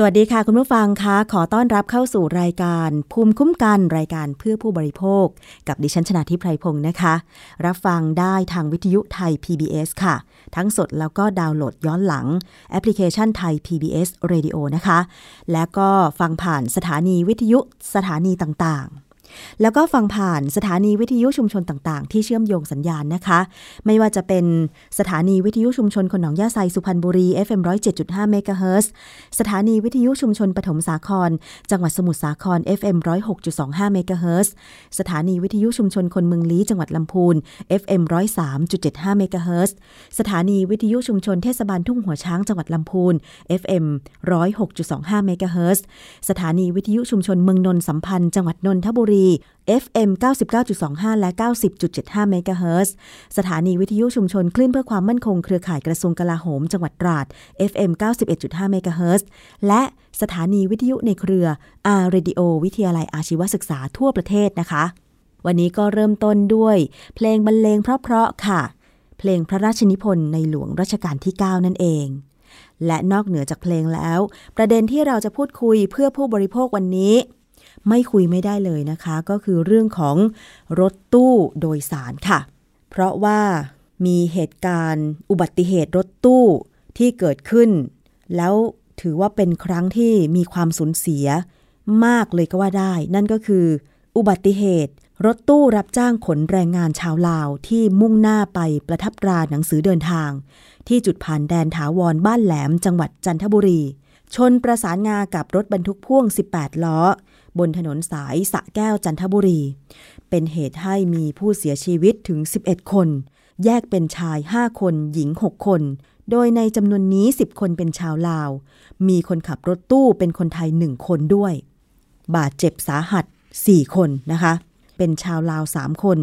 สวัสดีค่ะคุณผู้ฟังคะขอต้อนรับเข้าสู่รายการภูมิคุ้มกันรายการเพื่อผู้บริโภค กับดิฉันชนะทิพไพรพงศ์นะคะ รับฟังได้ทางวิทยุไทย PBS ค่ะ ทั้งสดแล้วก็ดาวน์โหลดย้อนหลัง แอปพลิเคชันไทย PBS Radio นะคะ และก็ฟังผ่านสถานีวิทยุสถานีต่างๆ แล้วก็ฟังผ่านสถานีวิทยุชุมชนต่างๆ ที่เชื่อมโยงสัญญาณนะคะ ไม่ว่าจะเป็นสถานีวิทยุชุมชนคนหนองยาไซสุพรรณบุรี FM 107.5เมกะเฮิรตซ์สถานีวิทยุชุมชนปฐมสาคร จังหวัดสมุทรสาคร FM 106.25เมกะเฮิรตซ์สถานีวิทยุชุมชนคนเมืองลี้จังหวัดลำพูน FM 103.75เมกะเฮิรตซ์สถานีวิทยุชุมชนเทศบาลทุ่งหัวช้างจังหวัดลำพูน FM 106.25เมกะเฮิรตซ์สถานีวิทยุชุมชนเมืองนนท์สัมพันธ์จังหวัดนนทบุรี FM 99.25 และ 90.75 เมกะเฮิรตซ์สถานีวิทยุชุมชนคลื่นเพื่อความมั่นคงเครือข่ายกระทรวงกลาโหม จังหวัดตราด FM 91.5 เมกะเฮิรตซ์และสถานีวิทยุในเครือ R Radio วิทยาลัยอาชีวศึกษาทั่วประเทศนะคะ วันนี้ก็เริ่มต้นด้วย เพลงบรรเลงเพราะๆค่ะ เพลงพระราชนิพนธ์ในหลวงรัชกาลที่ 9 นั่นเองและนอกเหนือจากเพลงแล้ว ประเด็นที่เราจะพูดคุยเพื่อผู้บริโภควันนี้ ไม่คุยไม่ได้เลยนะคะ ก็คือเรื่องของรถตู้โดยสารค่ะ เพราะว่ามีเหตุการณ์อุบัติเหตุรถตู้ที่เกิดขึ้น แล้วถือว่าเป็นครั้งที่มีความสูญเสียมากเลยก็ว่าได้ นั่นก็คือ อุบัติเหตุ รถตู้รับจ้างขนแรงงานชาวลาวที่มุ่งหน้าไปประทับตราหนังสือเดินทาง ที่จุดผ่านแดนถาวรบ้านแหลมจังหวัดจันทบุรี ชนประสานงากับรถบรรทุกพ่วง 18 ล้อ บนถนนสายสะแก้วจันทบุรี เป็นเหตุให้มีผู้เสียชีวิตถึง 11 คน แยกเป็นชาย 5 คน หญิง 6 คน โดยในจำนวนนี้ 10 คนเป็นชาวลาว มีคนขับรถตู้เป็นคนไทย 1 คนด้วย บาดเจ็บสาหัส 4 คนนะคะ เป็นชาวลาว 3 คน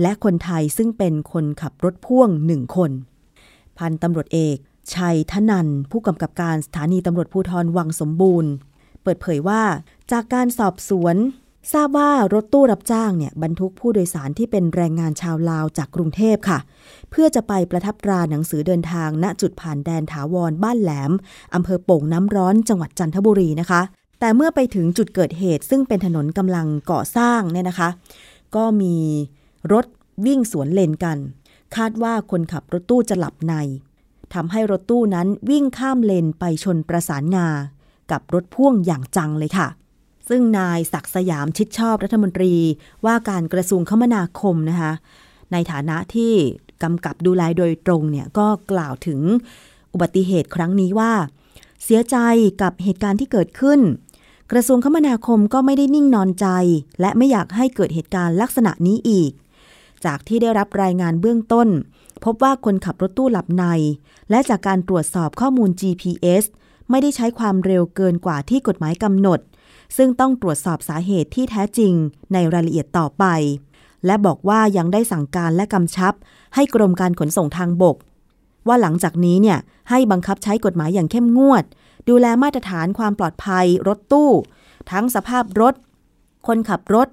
และคนไทยซึ่งเป็นคนขับรถพ่วง 1 คน พันตำรวจเอกชัยทนัน ผู้กำกับการสถานีตำรวจภูธรวังสมบูรณ์ เปิดเผยว่า จากการสอบสวน ทราบว่ารถตู้รับจ้างเนี่ยบรรทุกผู้โดยสารที่เป็นแรงงานชาวลาวจากกรุงเทพค่ะ เพื่อจะไปประทับตราหนังสือเดินทาง ณจุดผ่านแดนถาวรบ้านแหลมอำเภอโป่งน้ำร้อนจังหวัดจันทบุรีนะคะ แต่เมื่อไปถึงจุดเกิดเหตุ ซึ่งเป็นถนนกำลังก่อสร้างเนี่ยนะคะ ก็มีรถวิ่งสวนเลนกัน คาดว่าคนขับรถตู้จะหลับในทำให้รถตู้นั้นวิ่งข้ามเลนไปชนประสานงา กับรถพ่วงอย่างจังเลยค่ะ ซึ่งนายศักสยามชิดชอบรัฐมนตรีว่าการกระทรวงคมนาคมนะคะ ในฐานะที่กำกับดูแลโดยตรงเนี่ยก็กล่าวถึงอุบัติเหตุครั้งนี้ว่า เสียใจกับเหตุการณ์ที่เกิดขึ้น กระทรวงคมนาคมก็ไม่ได้นิ่งนอนใจ และไม่อยากให้เกิดเหตุการณ์ลักษณะนี้อีก จากที่ได้รับรายงานเบื้องต้น พบว่าคนขับรถตู้หลับใน และจากการตรวจสอบข้อมูล GPS ไม่ได้ใช้ความเร็วเกินกว่าที่กฎหมายกำหนด ซึ่งต้องตรวจสอบสาเหตุที่แท้จริงในรายละเอียดต่อไป และบอกว่ายังได้สั่งการและกำชับ ให้กรมการขนส่งทางบก ว่าหลังจากนี้เนี่ยให้บังคับใช้กฎหมายอย่างเข้มงวด ดูแลมาตรฐานความปลอดภัย รถตู้ ทั้งสภาพรถ คนขับรถ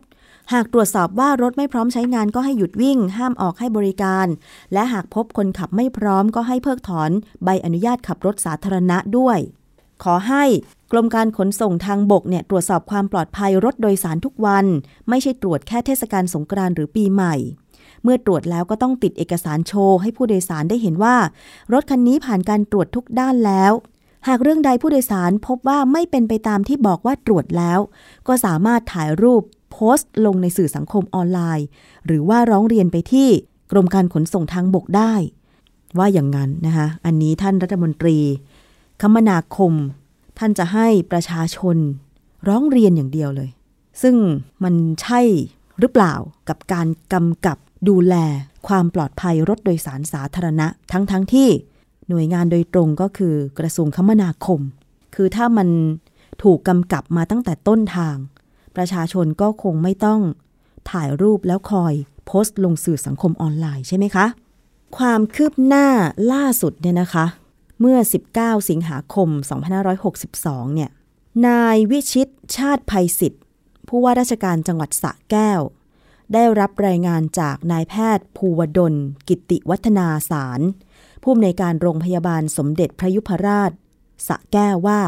หากตรวจสอบว่ารถไม่พร้อมใช้งานก็ให้หยุดวิ่ง ห้ามออกให้บริการ และหากพบคนขับไม่พร้อมก็ให้เพิกถอน ใบอนุญาตขับรถสาธารณะด้วย ขอให้กรมการขนส่งทางบกเนี่ยตรวจสอบความปลอดภัยรถโดยสารทุกวัน ไม่ใช่ตรวจแค่เทศกาลสงกรานต์หรือปีใหม่ เมื่อตรวจแล้วก็ต้องติดเอกสารโชว์ให้ผู้โดยสารได้เห็นว่า รถคันนี้ผ่านการตรวจทุกด้านแล้ว หากเรื่องใดผู้โดยสารพบว่าไม่เป็นไปตามที่บอกว่าตรวจแล้ว ก็สามารถถ่ายรูปโพสต์ลงในสื่อสังคมออนไลน์ หรือว่าร้องเรียนไปที่กรมการขนส่งทางบกได้ ว่าอย่างนั้นนะคะอันนี้ท่านรัฐมนตรี คมนาคม ท่านจะให้ประชาชนร้องเรียนอย่างเดียวเลย ซึ่งมันใช่หรือเปล่ากับการกำกับดูแลความปลอดภัยรถโดยสารสาธารณะ ทั้งๆทที่หน่วยงานโดยตรงก็คือกระทรวงคมนาคม คือถ้ามันถูกกำกับมาตั้งแต่ต้นทาง ประชาชนก็คงไม่ต้องถ่ายรูปแล้วคอยโพสต์ลงสื่อสังคมออนไลน์ใช่ไหมคะ ความคืบหน้าล่าสุดเนี่ยนะคะ เมื่อ 19 สิงหาคม 2562 เนี่ย นายวิชิตชาติภัยสิทธิ์ ผู้ว่าราชการจังหวัดสระแก้ว ได้รับรายงานจากนายแพทย์ภูวดล กิติวัฒนาสาร ผู้อำนวยการโรงพยาบาลสมเด็จพระยุพราชสระแก้วว่า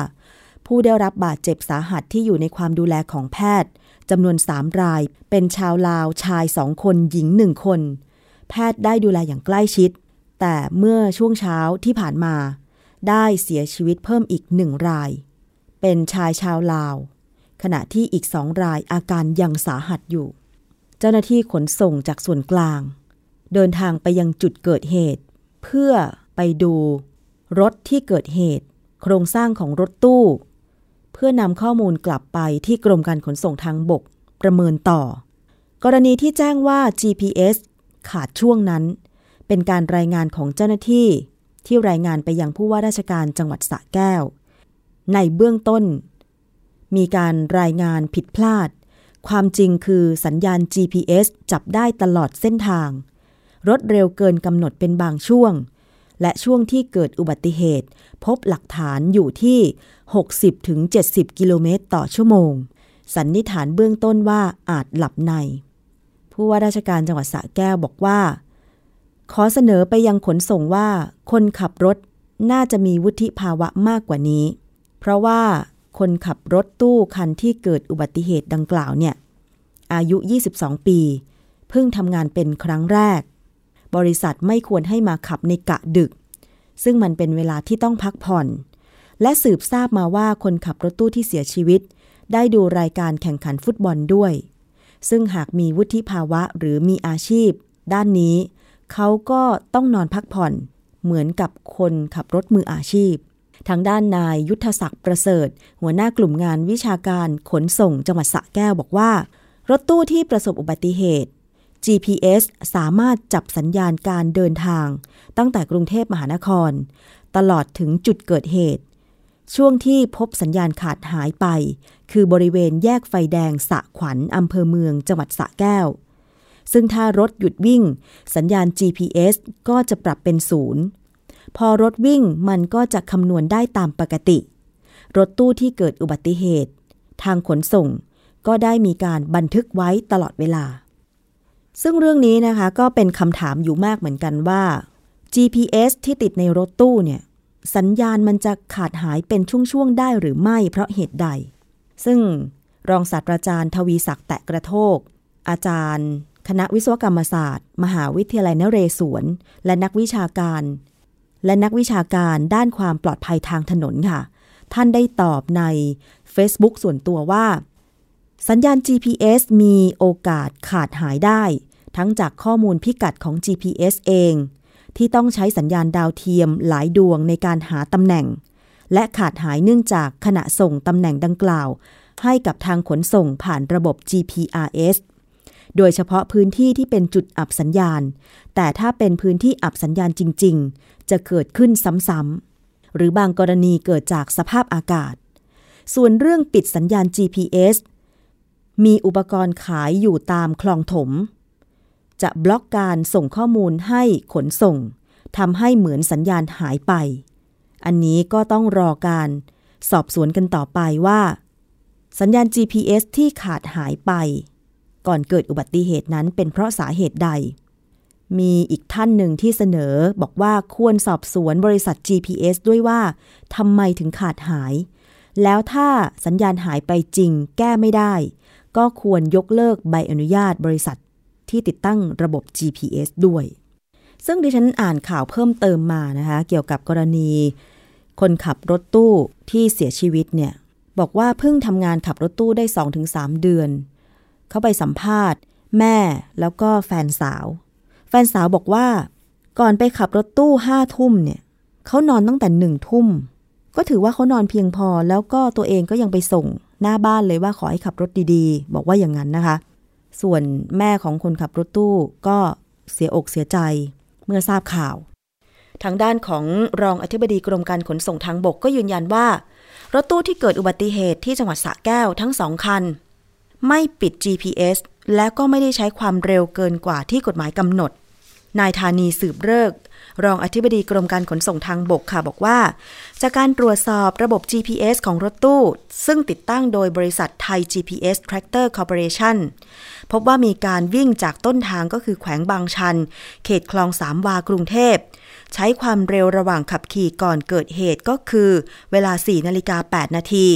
ผู้ได้รับบาดเจ็บสาหัสที่อยู่ในความดูแลของแพทย์จำนวนสามราย เป็นชาวลาวชายสองคนหญิงหนึ่งคน แพทย์ได้ดูแลอย่างใกล้ชิด แต่เมื่อช่วงเช้าที่ผ่านมา ได้เสียชีวิตเพิ่มอีกหนึ่งราย เป็นชายชาวลาว ขณะที่อีกสองรายอาการยังสาหัสอยู่ เจ้าหน้าที่ขนส่งจากส่วนกลาง เดินทางไปยังจุดเกิดเหตุ เพื่อไปดูรถที่เกิดเหตุ โครงสร้างของรถตู้ เพื่อนำข้อมูลกลับไปที่กรมการขนส่งทางบกประเมินต่อ กรณีที่แจ้งว่า GPS ขาดช่วงนั้น เป็นการรายงานของเจ้าหน้าที่ ที่รายงานไปยังผู้ว่าราชการจังหวัดสระแก้ว ในเบื้องต้น มีการรายงานผิดพลาด ความจริงคือสัญญาณ GPS จับได้ตลอดเส้นทาง รถเร็วเกินกำหนดเป็นบางช่วง และช่วงที่เกิดอุบัติเหตุ พบหลักฐานอยู่ที่ 60-70 กิโลเมตรต่อชั่วโมง สันนิษฐานเบื้องต้นว่าอาจหลับใน ผู้ว่าราชการจังหวัดสระแก้วบอกว่า ขอเสนอไปยังขนส่งว่า คนขับรถน่าจะมีวุฒิภาวะมากกว่านี้ เพราะว่าคนขับรถตู้คันที่เกิดอุบัติเหตุดังกล่าวเนี่ย อายุ 22 ปี เพิ่งทำงานเป็นครั้งแรก บริษัทไม่ควรให้มาขับในกะดึก ซึ่งมันเป็นเวลาที่ต้องพักผ่อน และสืบทราบมาว่าคนขับรถตู้ที่เสียชีวิต ได้ดูรายการแข่งขันฟุตบอลด้วย ซึ่งหากมีวุฒิภาวะหรือมีอาชีพ ด้านนี้ เขาก็ต้องนอนพักผ่อนเหมือนกับคนขับรถมืออาชีพ ทางด้านนายยุทธศักดิ์ประเสริฐ หัวหน้ากลุ่มงานวิชาการขนส่งจังหวัดสระแก้วบอกว่า รถตู้ที่ประสบอุบัติเหตุ GPS สามารถจับสัญญาณการเดินทาง ตั้งแต่กรุงเทพมหานคร ตลอดถึงจุดเกิดเหตุ ช่วงที่พบสัญญาณขาดหายไป คือบริเวณแยกไฟแดงสะขวัญอำเภอเมืองจังหวัดสระแก้ว ซึ่งถ้ารถหยุดวิ่ง สัญญาณ GPS ก็จะปรับเป็นศูนย์พอรถวิ่งมันก็จะคำนวณได้ตามปกติ รถตู้ที่เกิดอุบัติเหตุ ทางขนส่งก็ได้มีการบันทึกไว้ตลอดเวลา ซึ่งเรื่องนี้นะคะก็เป็นคำถามอยู่มากเหมือนกันว่า GPS ที่ติดในรถตู้เนี่ยสัญญาณมันจะขาดหายเป็นช่วงๆได้หรือไม่เพราะเหตุใด ซึ่งรองศาสตราจารย์ทวีศักดิ์แตะกระโทก อาจารย์ คณะวิศวกรรมศาสตร์ มหาวิทยาลัยนเรศวร และนักวิชาการ และนักวิชาการด้านความปลอดภัยทางถนนค่ะ ท่านได้ตอบใน Facebook ส่วนตัวว่า สัญญาณ GPS มีโอกาสขาดหายได้ ทั้งจากข้อมูลพิกัดของ GPS เอง ที่ต้องใช้สัญญาณดาวเทียมหลายดวงในการหาตำแหน่ง และขาดหายเนื่องจากขณะส่งตำแหน่งดังกล่าว ให้กับทางขนส่งผ่านระบบ GPRS โดยเฉพาะพื้นที่ที่เป็นจุดอับสัญญาณ แต่ถ้าเป็นพื้นที่อับสัญญาณจริง ๆ จะเกิดขึ้นซ้ำๆ หรือบางกรณีเกิดจากสภาพอากาศ ส่วนเรื่องปิดสัญญาณ GPS มีอุปกรณ์ขายอยู่ตามคลองถม จะบล็อกการส่งข้อมูลให้ขนส่งทำให้เหมือนสัญญาณหายไป อันนี้ก็ต้องรอการ สอบสวนกันต่อไปว่า สัญญาณ GPS ที่ขาดหายไป ก่อนเกิดอุบัติเหตุนั้นเป็นเพราะสาเหตุใด มีอีกท่านหนึ่งที่เสนอบอกว่าควรสอบสวนบริษัท GPS ด้วยว่าทำไมถึงขาดหาย แล้วถ้าสัญญาณหายไปจริงแก้ไม่ได้ ก็ควรยกเลิกใบอนุญาตบริษัทที่ติดตั้งระบบ GPS ด้วย ซึ่งดิฉันอ่านข่าวเพิ่มเติมมานะคะ เกี่ยวกับกรณี คนขับรถตู้ที่เสียชีวิตเนี่ยบอกว่าเพิ่งทำงานขับรถตู้ได้ 2-3 เดือน เขาไปสัมภาษณ์ แม่แล้วก็แฟนสาว แฟนสาวบอกว่า ก่อนไปขับรถตู้ห้าทุ่มเนี่ยเขานอนตั้งแต่หนึ่งทุ่ม ก็ถือว่าเขานอนเพียงพอ แล้วก็ตัวเองก็ยังไปส่งหน้าบ้านเลยว่าขอให้ขับรถดีๆ บอกว่าอย่างนั้นนะคะ ส่วนแม่ของคนขับรถตู้ก็เสียอกเสียใจ เมื่อทราบข่าว ทางด้านของรองอธิบดีกรมการขนส่งทางบกก็ยืนยันว่า รถตู้ที่เกิดอุบัติเหตุที่จังหวัดสระแก้วทั้งสองคัน ไม่ปิด GPS และก็ไม่ได้ใช้ความเร็วเกินกว่าที่กฎหมายกำหนด นายธานีสืบเลิก รองอธิบดีกรมการขนส่งทางบกค่ะบอกว่า จากการตรวจสอบระบบ GPS ของรถตู้ ซึ่งติดตั้งโดยบริษัทไทย GPS Tractor Corporation พบว่ามีการวิ่งจากต้นทางก็คือแขวงบางชัน เขตคลองสามวากรุงเทพ ใช้ความเร็วระหว่างขับขี่ก่อนเกิดเหตุก็คือ เวลา 4 นาฬิกา 8 นาที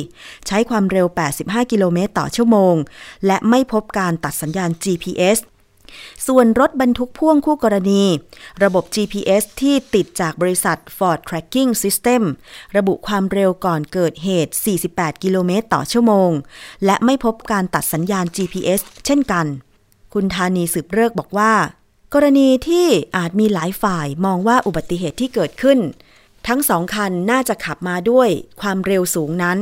ใช้ความเร็ว 85 กิโลเมตรต่อชั่วโมง และไม่พบการตัดสัญญาณ GPS ส่วนรถบรรทุกพ่วงคู่กรณี ระบบ GPS ที่ติดจากบริษัท Ford Tracking System ระบุความเร็วก่อนเกิดเหตุ 48 กิโลเมตรต่อชั่วโมง และไม่พบการตัดสัญญาณ GPS เช่นกัน คุณธานีสืบเลิกบอกว่า กรณีที่อาจมีหลายฝ่ายมองว่าอุบัติเหตุที่เกิดขึ้น ทั้งสองคันน่าจะขับมาด้วยความเร็วสูงนั้น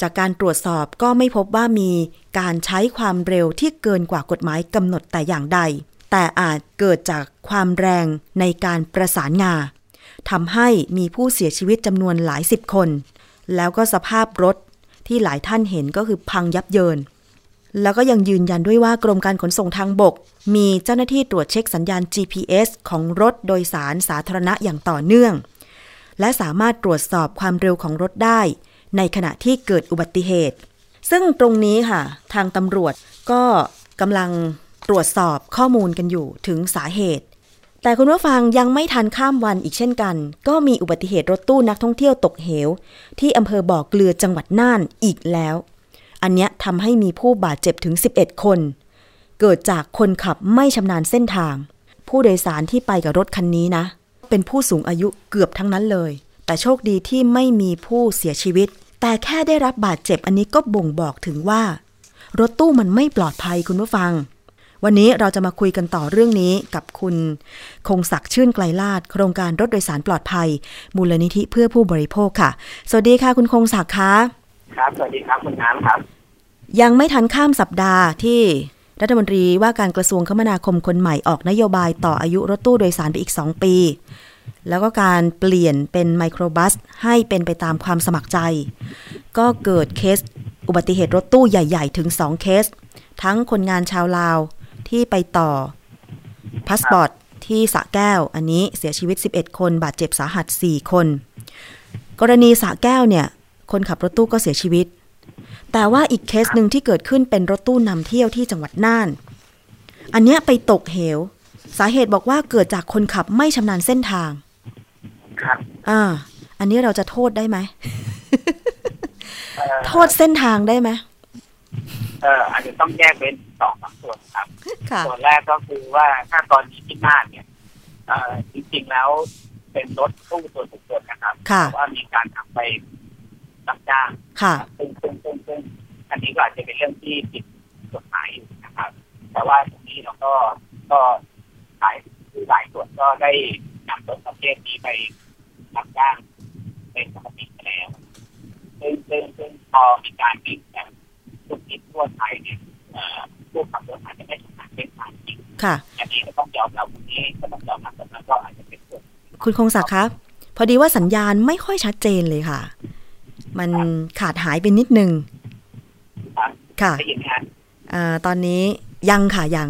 จากการตรวจสอบก็ไม่พบว่ามีการใช้ความเร็วที่เกินกว่ากฎหมายกำหนดแต่อย่างใด แต่อาจเกิดจากความแรงในการประสานงาทำให้มีผู้เสียชีวิตจำนวนหลายสิบคน แล้วก็สภาพรถที่หลายท่านเห็นก็คือพังยับเยิน แล้วก็ยังยืนยันด้วยว่ากรมการขนส่งทางบก มีเจ้าหน้าที่ตรวจเช็คสัญญาณ GPS ของรถโดยสารสาธารณะอย่างต่อเนื่อง และสามารถตรวจสอบความเร็วของรถได้ ในขณะที่เกิดอุบัติเหตุ ซึ่งตรงนี้ค่ะ ทางตำรวจก็กำลังตรวจสอบข้อมูลกันอยู่ถึงสาเหตุ แต่คุณผู้ฟังยังไม่ทันข้ามวันอีกเช่นกัน ก็มีอุบัติเหตุรถตู้นักท่องเที่ยวตกเหว ที่อำเภอบ่อเกลือจังหวัดน่านอีกแล้ว อันเนี้ยทำให้มีผู้บาดเจ็บถึง 11 คน เกิดจากคนขับไม่ชำนาญเส้นทาง ผู้โดยสารที่ไปกับรถคันนี้นะ เป็นผู้สูงอายุเกือบทั้งนั้นเลย แต่โชคดีที่ไม่มีผู้เสียชีวิต แต่แค่ได้รับบาดเจ็บอันนี้ก็บ่งบอกถึงว่า รถตู้มันไม่ปลอดภัยคุณผู้ฟังวันนี้เราจะมาคุยกันต่อเรื่องนี้กับคุณ คงศักดิ์ชื่นไกลลาด โครงการรถโดยสารปลอดภัย มูลนิธิเพื่อผู้บริโภคค่ะ สวัสดีค่ะคุณคงศักดิ์คะ ครับ สวัสดีครับคุณน้ำครับ ยังไม่ทันข้ามสัปดาห์ที่รัฐมนตรีว่าการกระทรวงคมนาคมคนใหม่ออกนโยบายต่ออายุรถตู้โดยสารไปอีก 2 ปี แล้วก็การเปลี่ยนเป็นไมโครบัสให้เป็นไปตามความสมัครใจ ก็เกิดเคสอุบัติเหตุรถตู้ใหญ่ ๆ ถึง 2 เคส ทั้งคนงานชาวลาวที่ไปต่อพาสปอร์ตที่สระแก้ว อันนี้เสียชีวิต 11 คน บาดเจ็บสาหัส 4 คน กรณีสระแก้วเนี่ย คนขับรถตู้ก็เสียชีวิต แต่ว่าอีกเคสหนึ่งที่เกิดขึ้นเป็นรถตู้นำเที่ยวที่จังหวัดน่าน อันเนี้ยไปตกเหว สาเหตุบอกว่าเกิดจากคนขับไม่ชำนาญเส้นทาง ครับ อ่า อันนี้เราจะโทษได้ไหมเอ่อโทษเส้นทางได้ไหมเอออาจจะต้องแยกเป็นสองสามส่วนครับค่ะส่วนแรกก็คือว่าถ้าตอนนี้ที่น่านเนี่ยเอ่อจริงๆแล้วเป็นรถตู้ส่วนบุคคลนะครับค่ะแต่ว่ามีการทำไป รับจ้างค่ะซึ่งซึ่งซึ่งซึ่งอันนี้ก็อาจจะเป็นเรื่องที่ผิดกฎหมายอยู่นะครับ แต่ว่าตรงนี้เราก็ก็หลายคือหลายส่วนก็ได้นำรถประเภทนี้ไปรับจ้างเป็นปกติไปแล้วซึ่งซึ่งซึ่งพอมีการวิ่งแบบทุกทิศทั่วไทยเนี่ยเอ่อผู้ขับรถอาจจะไม่ชำนาญเส้นทางจริงค่ะอันนี้ก็ต้องยอมรับตรงนี้ก็ต้องยอมรับตรงนั้นก็อาจจะเป็นส่วนคุณคงศักดิ์ครับ พอดีว่าสัญญาณไม่ค่อยชัดเจนเลยค่ะ มันขาดหายไปนิดนึงครับค่ะได้ยินไหมฮะอ่าตอนนี้ยังค่ะยัง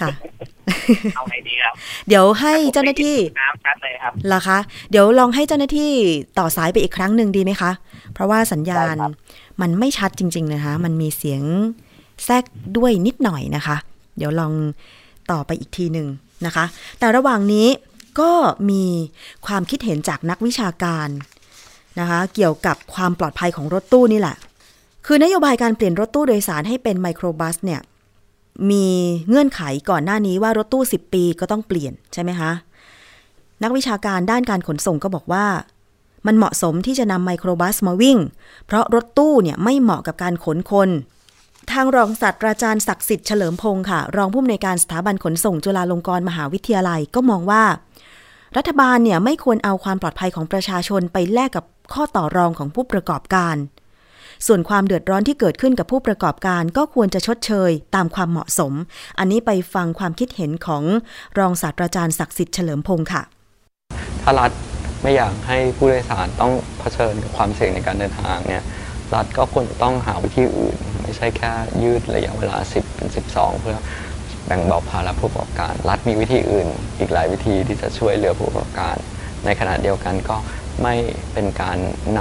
ค่ะเอาไงดีครับ เดี๋ยวให้เจ้าหน้าที่น้ำชัดเลยครับล่ะคะ เดี๋ยวลองให้เจ้าหน้าที่ต่อสายไปอีกครั้งหนึ่งดีไหมคะ เพราะว่าสัญญาณได้ครับมันไม่ชัดจริง ๆ นะคะ มันมีเสียงแทรกด้วยนิดหน่อยนะคะ เดี๋ยวลองต่อไปอีกทีหนึ่งนะคะ แต่ระหว่างนี้ก็มีความคิดเห็นจากนักวิชาการ นะคะ เกี่ยวกับความปลอดภัยของรถตู้นี่แหละ คือนโยบายการเปลี่ยนรถตู้โดยสารให้เป็นไมโครบัสเนี่ยมีเงื่อนไขก่อนหน้านี้ว่ารถตู้ 10 ปีก็ต้องเปลี่ยนใช่ไหมคะ นักวิชาการด้านการขนส่งก็บอกว่า มันเหมาะสมที่จะนำไมโครบัสมาวิ่ง เพราะรถตู้เนี่ยไม่เหมาะกับการขนคน ทางรองศาสตราจารย์ศักดิ์สิทธิ์เฉลิมพงศ์ค่ะ รองผู้อำนวยการสถาบันขนส่งจุฬาลงกรณ์มหาวิทยาลัยก็มองว่า รัฐบาลเนี่ยไม่ควรเอาความปลอดภัยของประชาชนไปแลกกับข้อต่อรองของผู้ประกอบการ ส่วนความเดือดร้อนที่เกิดขึ้นกับผู้ประกอบการก็ควรจะชดเชยตามความเหมาะสม อันนี้ไปฟังความคิดเห็นของรองศาสตราจารย์ศักดิ์สิทธิ์เฉลิมพงศ์ค่ะ ถ้ารัฐไม่อยากให้ผู้โดยสารต้องเผชิญกับความเสี่ยงในการเดินทางเนี่ยรัฐก็ควรจะต้องหาวิธีอื่น ไม่ใช่แค่ยืดระยะเวลา 10 เป็น 12 เพื่อ แบ่งเบาภาระผู้ประกอบการ รัฐมีวิธีอื่น อีกหลายวิธีที่จะช่วยเหลือผู้ประกอบการ ในขณะเดียวกันก็ไม่เป็นการน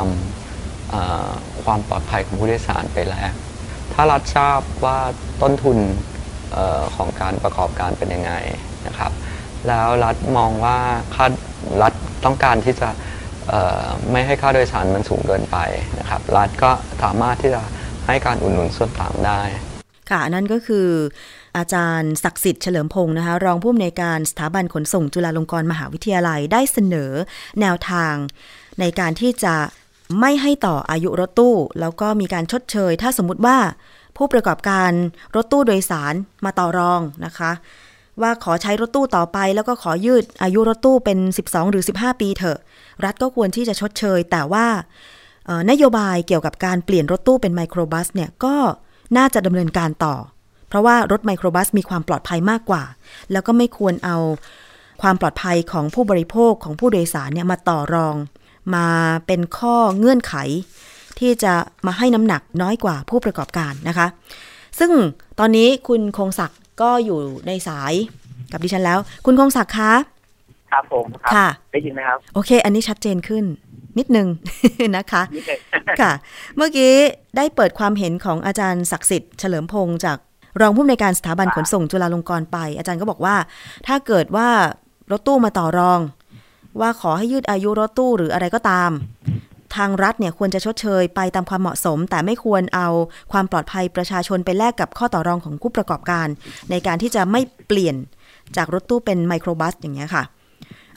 ำความปลอดภัยของผู้โดยสารไปแลกถ้ารัฐทราบว่าต้นทุนออของการประกอบการเป็นยังไงนะครับ แล้วรัฐมองว่าค่ารัฐต้องการที่จะไม่ให้ค่าโดยสารมันสูงเกินไปนะครับรัฐก็สามารถที่จะให้การอุดหนุนส่วนต่างได้ ค่ะนั่นก็คือ อาจารย์ศักดิ์สิทธิ์เฉลิมพงศ์นะคะรองผู้อำนวยการสถาบันขนส่งจุฬาลงกรณ์มหาวิทยาลัยได้เสนอแนวทาง ในการที่จะไม่ให้ต่ออายุรถตู้ แล้วก็มีการชดเชย ถ้าสมมุติว่าผู้ประกอบการรถตู้โดยสารมาต่อรองนะคะ ว่าขอใช้รถตู้ต่อไป แล้วก็ขอยืดอายุรถตู้เป็น 12 หรือ 15 ปีเถอะ รัฐก็ควรที่จะชดเชย แต่ว่านโยบายเกี่ยวกับการเปลี่ยนรถตู้เป็นไมโครบัสเนี่ยก็น่าจะดำเนินการต่อ เพราะว่ารถไมโครบัสมีความปลอดภัยมากกว่า แล้วก็ไม่ควรเอาความปลอดภัยของผู้บริโภคของผู้โดยสารเนี่ยมาต่อรอง มาเป็นข้อเงื่อนไข ที่จะมาให้น้ำหนักน้อยกว่าผู้ประกอบการนะคะ ซึ่งตอนนี้คุณคงศักดิ์ก็อยู่ในสายกับดิฉันแล้ว คุณคงศักดิ์คะครับผมค่ะได้ยินไหมครับ โอเค อันนี้ชัดเจนขึ้น นิดนึงนะคะค่ะ เมื่อกี้ได้เปิดความเห็นของอาจารย์ศักดิ์สิทธิ์เฉลิมพงศ์จาก รองผู้อำนวยการสถาบันขนส่งจุฬาลงกรณ์ไป อาจารย์ก็บอกว่า ถ้าเกิดว่ารถตู้มาต่อรอง ว่าขอให้ยืดอายุรถตู้หรืออะไรก็ตาม ทางรัฐเนี่ยควรจะชดเชยไปตามความเหมาะสม แต่ไม่ควรเอาความปลอดภัยประชาชนไปแลกกับข้อต่อรองของผู้ประกอบการ ในการที่จะไม่เปลี่ยนจากรถตู้เป็นไมโครบัสอย่างเงี้ยค่ะ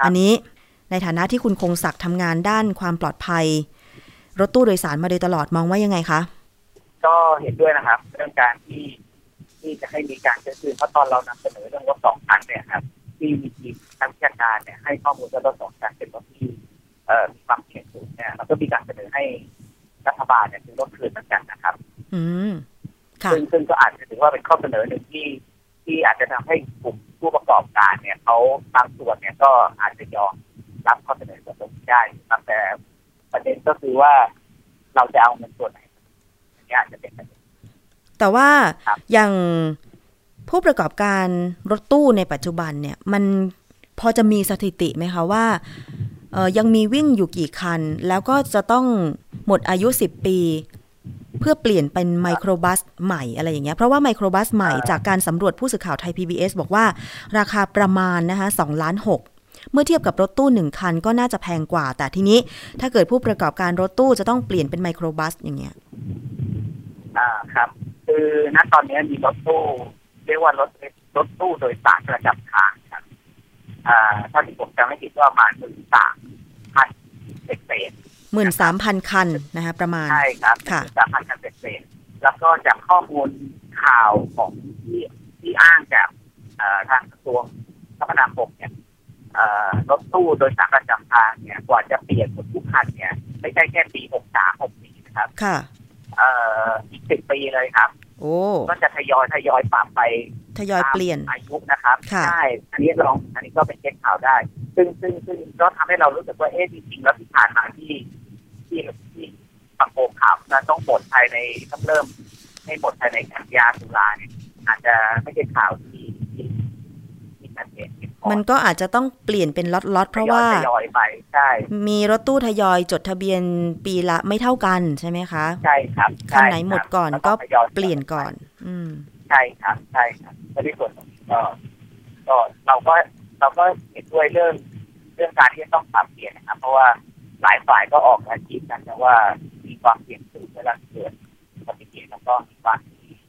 อันนี้ในฐานะที่คุณคงศักดิ์ทำงานด้านความปลอดภัย รถตู้โดยสารมาโดยตลอดมองว่ายังไงคะ ก็เห็นด้วยนะครับ เรื่องการที่ ที่จะให้มีการเชิญคืนเพราะตอนเรานำเสนอเรื่องรถสองคันเนี่ยครับที่มีทีมทางวิชาการเนี่ยให้ข้อมูลว่ารถสองคันเป็นรถที่เอ่อมีความเสี่ยงสูงเนี่ยเราก็มีการเสนอให้รัฐบาลเนี่ยซื้อรถคืนเหมือนกันนะครับ อืมซึ่งซึ่งก็อาจจะถือว่าเป็นข้อเสนอหนึ่งที่ ที่อาจจะทำให้กลุ่มผู้ประกอบการเนี่ยเขาบางส่วนเนี่ยก็อาจจะยอมรับข้อเสนอจากตรงนี้ได้ครับแต่ประเด็นก็คือว่าเราจะเอาเงินส่วนไหนอันนี้อาจจะเป็นประเด็น แต่ว่าอย่างผู้ประกอบการรถตู้ในปัจจุบันเนี่ย มันพอจะมีสถิติไหมคะว่าเออยังมีวิ่งอยู่กี่คัน แล้วก็จะต้องหมดอายุ 10 ปี เพื่อเปลี่ยนเป็นไมโครบัสใหม่อะไรอย่างเงี้ยเพราะว่าไมโครบัสใหม่จากการสำรวจผู้สื่อข่าวไทย PBS บอกว่าราคาประมาณนะคะสองล้านหกเมื่อเทียบกับรถตู้หนึ่งคันก็น่าจะแพงกว่า แต่ทีนี้ถ้าเกิดผู้ประกอบการรถตู้จะต้องเปลี่ยนเป็นไมโครบัสอย่างเงี้ย อ่าครับ คือณตอนนี้มีรถตู้เรียกว่ารถรถตู้โดยสารประจำทางครับอ่าถ้าที่ผมจำไม่ผิดก็ประมาณหมื่นสามพันเศษหมื่นสามพันคันนะคะประมาณ ใช่ครับค่ะสามพันคันเศษแล้วก็จากข้อมูลข่าวของที่ที่อ้างจากทางกระทรวงคมนาคมเนี่ยรถตู้โดยสารประจำทางเนี่ยกว่าจะเปลี่ยนหมดทุกคันเนี่ย ไม่ใช่แค่ปีหกสามหกปีนะครับ ค่ะ เอ่ออีกสิบปีเลยครับ โอ้ก็จะทยอยทยอยปรับไปทยอยเปลี่ยนอายุนะครับใช่อันนี้ลองอันนี้ก็เป็นเช็คข่าวได้ ซึ่งซึ่งซึ่งก็ทำให้เรารู้สึกว่าเอ๊ะจริงๆแล้วที่ผ่านมาที่ที่ที่ประโคมข่าวนะต้องหมดภายในต้องเริ่มให้หมดภายในกันยาตุลาเนี่ยอาจจะไม่ใช่ข่าวที่ที่ที่ชัดเจน มันก็อาจจะต้องเปลี่ยนเป็นล็อตๆเพราะว่าทยอยไปใช่มีรถตู้ทยอยจดทะเบียนปีละไม่เท่ากันใช่ไหมคะ ใช่ครับคันไหนหมดก่อนก็เปลี่ยนก่อน อืมใช่ครับใช่ครับในส่วนก็ก็เราก็เราก็เห็นด้วยเรื่องเรื่องการที่ต้องปรับเปลี่ยนนะครับ เพราะว่าหลายฝ่ายก็ออกมาชี้กันแต่ว่ามีความเสี่ยงสูงเวลาเกิดอุบัติเหตุแล้วก็มีความ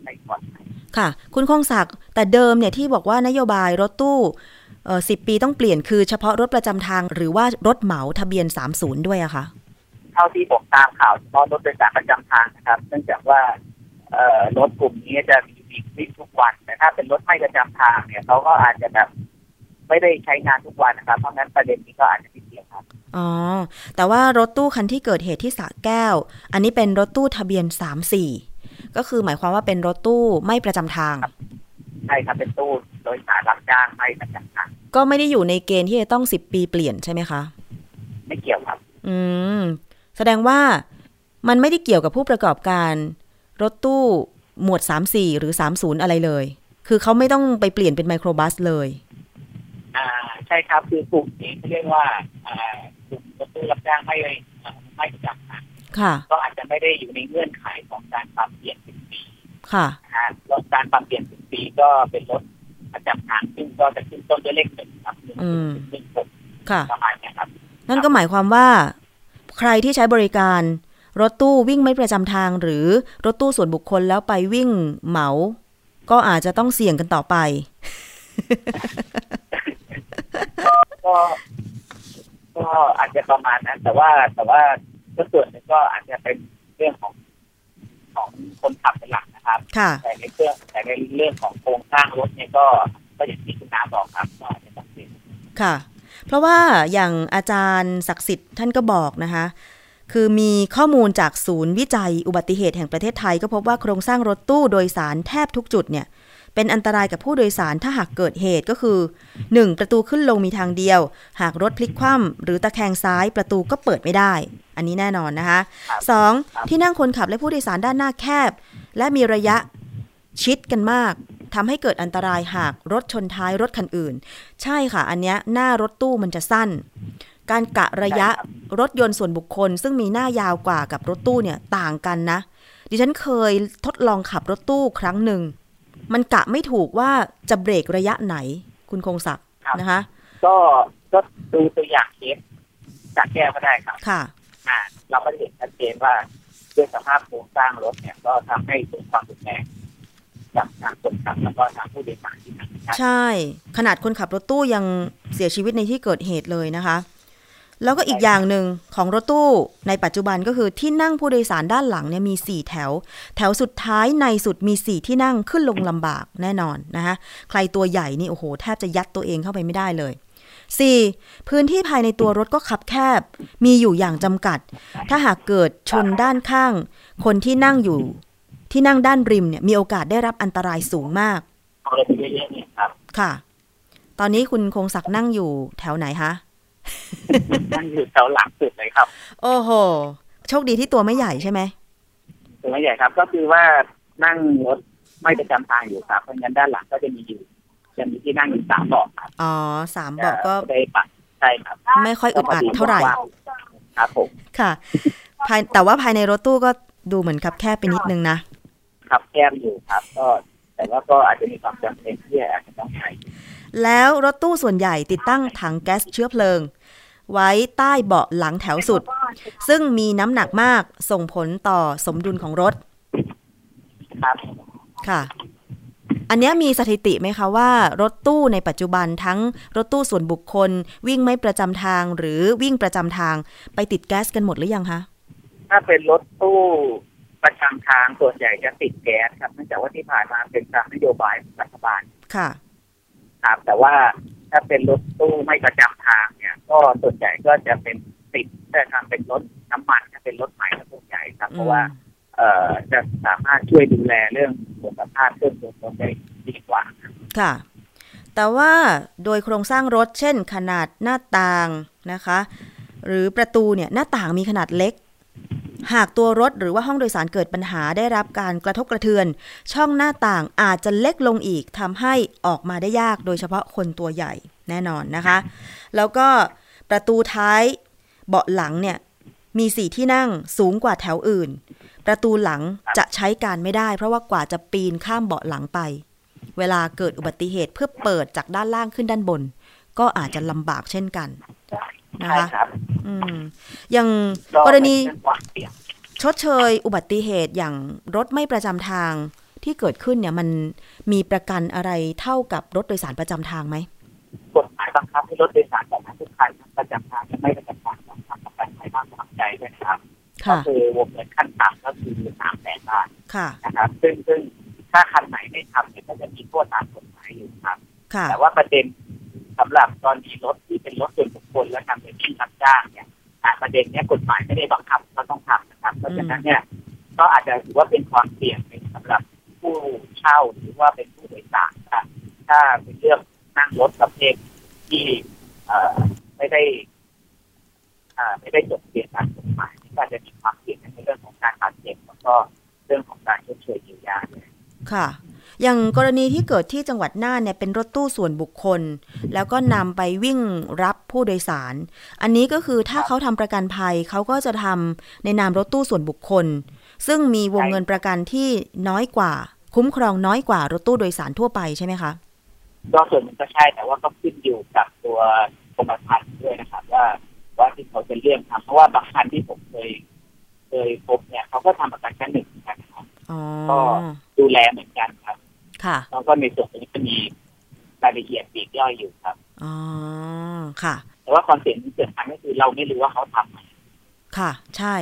ไม่ปลอดภัยค่ะ คุณคงศักดิ์แต่เดิมเนี่ยที่บอกว่านโยบายรถตู้ เออสิปีต้องเปลี่ยนคือเฉพาะรถประจำทาง หรือว่ารถเหมาทะเบียนสามศูนย์ด้วยอะคะเท่าที่ผมตามข่าวเฉพาะรถโดยสารประจำทางนะครับ เนื่องจากว่าเอ่อรถกลุ่มนี้จะมีวิ่งทุกวันแต่ถ้าเป็นรถไม่ประจำทางเนี่ยเขาก็อาจจะแบบไม่ได้ใช้งานทุกวันนะครับ เพราะงั้นประเด็นนี้ก็อาจจะไม่เกี่ยวครับอ๋อ แต่ว่ารถตู้คันที่เกิดเหตุที่สระแก้ว อันนี้เป็นรถตู้ทะเบียนสามสี่ก็คือหมายความว่าเป็นรถตู้ไม่ประจำทาง ใช่ครับเป็นตู้โดยสารรับจ้างไม่ประจำทางก็ไม่ได้อยู่ในเกณฑ์ที่จะต้องสิบปีเปลี่ยนใช่ไหมคะ ไม่เกี่ยวครับ อืม แสดงว่ามันไม่ได้เกี่ยวกับผู้ประกอบการ รถตู้หมวดสามสี่หรือสามศูนย์อะไรเลย คือเขาไม่ต้องไปเปลี่ยนเป็นไมโครบัสเลย อ่า ใช่ครับ คือกลุ่มนี้เขาเรียกว่า อ่ากลุ่มรถตู้รับจ้างไม่อ่าไม่ประจำทางค่ะ ก็อาจจะไม่ได้อยู่ในเงื่อนไขของการปรับเปลี่ยนสิบปี ค่ะนะฮะรถการปรับเปลี่ยนสิบปีก็เป็นรถประจำทางซึ่งก็จะขึ้นต้นด้วยเลขหนึ่งครับหนึ่งอืมหนึ่งหกค่ะประมาณเนี้ยครับ นั่นก็หมายความว่า ใครที่ใช้บริการ รถตู้วิ่งไม่ประจำทาง หรือรถตู้ส่วนบุคคลแล้วไปวิ่งเหมา ก็อาจจะต้องเสี่ยงกันต่อไป ก็ก็อาจจะประมาณนั้น แต่ว่าแต่ว่าก็ส่วนหนึ่งก็อาจจะเป็นเรื่องของของคนขับเป็นหลัก นะครับค่ะแต่ในเรื่องแต่ในเรื่องของโครงสร้างรถเนี่ยก็ก็อย่างที่คุณน้าบอกครับก็อาจจะต้องเป็นค่ะ เพราะว่าอย่างอาจารย์ศักดิ์สิทธิ์ท่านก็บอกนะคะ คือมีข้อมูลจากศูนย์วิจัยอุบัติเหตุแห่งประเทศไทย ก็พบว่าโครงสร้างรถตู้โดยสารแทบทุกจุดเนี่ยเป็นอันตรายกับผู้โดยสารถ้าหากเกิดเหตุก็คือ 1. ประตูขึ้นลงมีทางเดียว หากรถพลิกคว่ำหรือตะแคงซ้ายประตูก็เปิดไม่ได้ อันนี้แน่นอนนะคะครับ 2. ที่นั่งคนขับและผู้โดยสารด้านหน้าแคบ และมีระยะชิดกันมากทำให้เกิดอันตรายหากรถชนท้ายรถคันอื่น ใช่ค่ะ อันเนี้ยหน้ารถตู้มันจะสั้น การกะระยะรถยนต์ส่วนบุคคล ซึ่งมีหน้ายาวกว่ากับรถตู้เนี่ยต่างกันนะ ดิฉันเคยทดลองขับรถตู้ครั้งหนึ่ง มันกะไม่ถูกว่าจะเบรกระยะไหน คุณคงศักดิ์ครับนะคะ ก็ก็ดูตัวอย่างเคสจากแก้วก็ได้ครับ ค่ะ อ่า เราก็จะเห็นชัดเจนว่า ด้วยสภาพโครงสร้างรถเนี่ย ก็ทำให้เกิดความรุนแรงจากทางคนขับแล้วก็ทางผู้โดยสารที่นั่งใช่ ขนาดคนขับรถตู้ยังเสียชีวิตในที่เกิดเหตุเลยนะคะ แล้วก็อีกอย่างหนึ่งของรถตู้ในปัจจุบันก็คือที่นั่งผู้โดยสารด้านหลังเนี่ยมี4แถว แถวสุดท้ายในสุดมี4ที่นั่งขึ้นลงลำบากแน่นอนนะคะใครตัวใหญ่นี่โอ้โหแทบจะยัดตัวเองเข้าไปไม่ได้เลย 4. พื้นที่ภายในตัวรถก็คับแคบ มีอยู่อย่างจำกัด ถ้าหากเกิดชนด้านข้าง คนที่นั่งอยู่ ที่นั่งด้านริมเนี่ยมีโอกาสได้รับอันตรายสูงมากเอาเลยไปเยอะๆเนี่ยครับค่ะ ตอนนี้คุณคงศักดิ์นั่งอยู่แถวไหนคะนั่นอยู่แถวหลังสุดเลยครับ โอ้โห โชคดีที่ตัวไม่ใหญ่ใช่ไหมตัวไม่ใหญ่ครับ ก็คือว่านั่งรถไม่ประจำทางอยู่ครับเพราะงั้นด้านหลังก็จะมีอยู่ จะมีที่นั่งอยู่สามเบาะครับอ๋อสามเบอกก็ได้ปัดใช่ครับ ไม่ค่อยอึดอัดเท่าไหร่ครับผมค่ะภายแต่ว่าภายในรถตู้ก็ดูเหมือนคับแคบไปนิดนึงนะ ครับแคบอยู่ครับ ก็ แต่ว่าก็อาจจะมีความจำเป็นที่อาจจะต้องใช้แล้วรถตู้ส่วนใหญ่ติดตั้งถังแก๊สเชื้อเพลิง ไว้ใต้เบาะหลังแถวสุด ซึ่งมีน้ำหนักมากส่งผลต่อสมดุลของรถ ครับ ค่ะ อันเนี้ยมีสถิติไหมคะว่ารถตู้ในปัจจุบันทั้งรถตู้ส่วนบุคคล วิ่งไม่ประจำทางหรือวิ่งประจำทางไปติดแก๊สกันหมดหรือยังคะถ้าเป็นรถตู้ประจำทางส่วนใหญ่จะติดแก๊สครับเนื่องจากว่าที่ผ่านมาเป็นตามนโยบายของรัฐบาลค่ะ ครับ แต่ว่าถ้าเป็นรถตู้ไม่ประจำทางเนี่ย ก็ส่วนใหญ่ก็จะเป็นติดแต่ทำเป็นรถน้ำมันจะเป็นรถใหม่ส่วนใหญ่ครับเพราะว่า เอ่อจะสามารถช่วยดูแลเรื่องสุขภาพเครื่องยนต์รถได้ดีกว่า ค่ะ แต่ว่าโดยโครงสร้างรถเช่นขนาดหน้าต่างนะคะ หรือประตูเนี่ยหน้าต่างมีขนาดเล็ก หากตัวรถหรือว่าห้องโดยสารเกิดปัญหาได้รับการกระทบกระเทือน ช่องหน้าต่างอาจจะเล็กลงอีกทำให้ออกมาได้ยากโดยเฉพาะคนตัวใหญ่แน่นอนนะคะ แล้วก็ประตูท้ายเบาะหลังเนี่ยมีสี่ที่นั่งสูงกว่าแถวอื่น ประตูหลังจะใช้การไม่ได้ เพราะว่ากว่าจะปีนข้ามเบาะหลังไป เวลาเกิดอุบัติเหตุเพื่อเปิดจากด้านล่างขึ้นด้านบน ก็อาจจะลำบากเช่นกันนะใช่คะครับอืมอย่างกรณีเป็นเรื่องความเสี่ยงชดเชยอุบัติเหตุอย่างรถไม่ประจำทางที่เกิดขึ้นเนี่ยมันมีประกันอะไรเท่ากับรถโดยสารประจำทางไหมกฎหมายบังคับให้รถโดยสารของทุกคันประจำทางและไม่ประจำทางต้องทำประกันภัยบ้านสมัครใจด้วยนะครับ ก็ค่ะคือวงเงินขั้นต่ำก็คือสามแสนบาทค่ะนะครับ ซึ่งซึ่งถ้าคันไหนไม่ทำเนี่ยก็จะมีโทษตามกฎหมายอยู่ครับค่ะแต่ว่าประเด็นสำหรับตอนนี้รถที่เป็นรถส่วนบุคคลและทำเป็นที่รับจ้างเนี่ยอ่าประเด็นเนี้ยกฎหมายไม่ได้บังคับก็ต้องทำนะครับเพราะฉะนั้นเนี่ยก็อาจจะถือว่าเป็นความเสี่ยงเป็นสำหรับผู้เช่าหรือว่าเป็นผู้โดยสารครับถ้าเป็นเรื่องนั่งรถประเภทที่เอ่อไม่ได้อ่าไม่ได้จดทะเบียนตามกฎหมาย ก็อาจจะมีความเสี่ยงในเรื่องของการบาดเจ็บแล้วก็เรื่องของการชดเชยเยียวยาด้วยค่ะ อย่างกรณีที่เกิดที่จังหวัดน่านเนี่ยเป็นรถตู้ส่วนบุคคล แล้วก็นำไปวิ่งรับผู้โดยสาร อันนี้ก็คือถ้าเขาทำประกันภัยเขาก็จะทำในนามรถตู้ส่วนบุคคล ซึ่งมีวงเงินประกันที่น้อยกว่า คุ้มครองน้อยกว่ารถตู้โดยสารทั่วไปใช่ไหมคะก็ส่วนหนึ่งก็ใช่แต่ว่าก็ขึ้นอยู่กับตัวกรมธรรม์ด้วยนะครับว่า ว่าที่เขาจะเลี่ยงทำเพราะว่าบางคันที่ผมเคย เคยพบเนี่ยเขาก็ทำประกันชั้นหนึ่งเหมือนกันนะครับอ๋อก็ดูแลเหมือนกันครับ ค่ะแล้วก็ในส่วนนี้จะมีรายละเอียดปลีกย่อยอยู่ครับอ๋อค่ะ แต่ว่าความเสี่ยงที่เกิดขึ้นก็คือเราไม่รู้ว่าเขาทำไหมค่ะ ใช่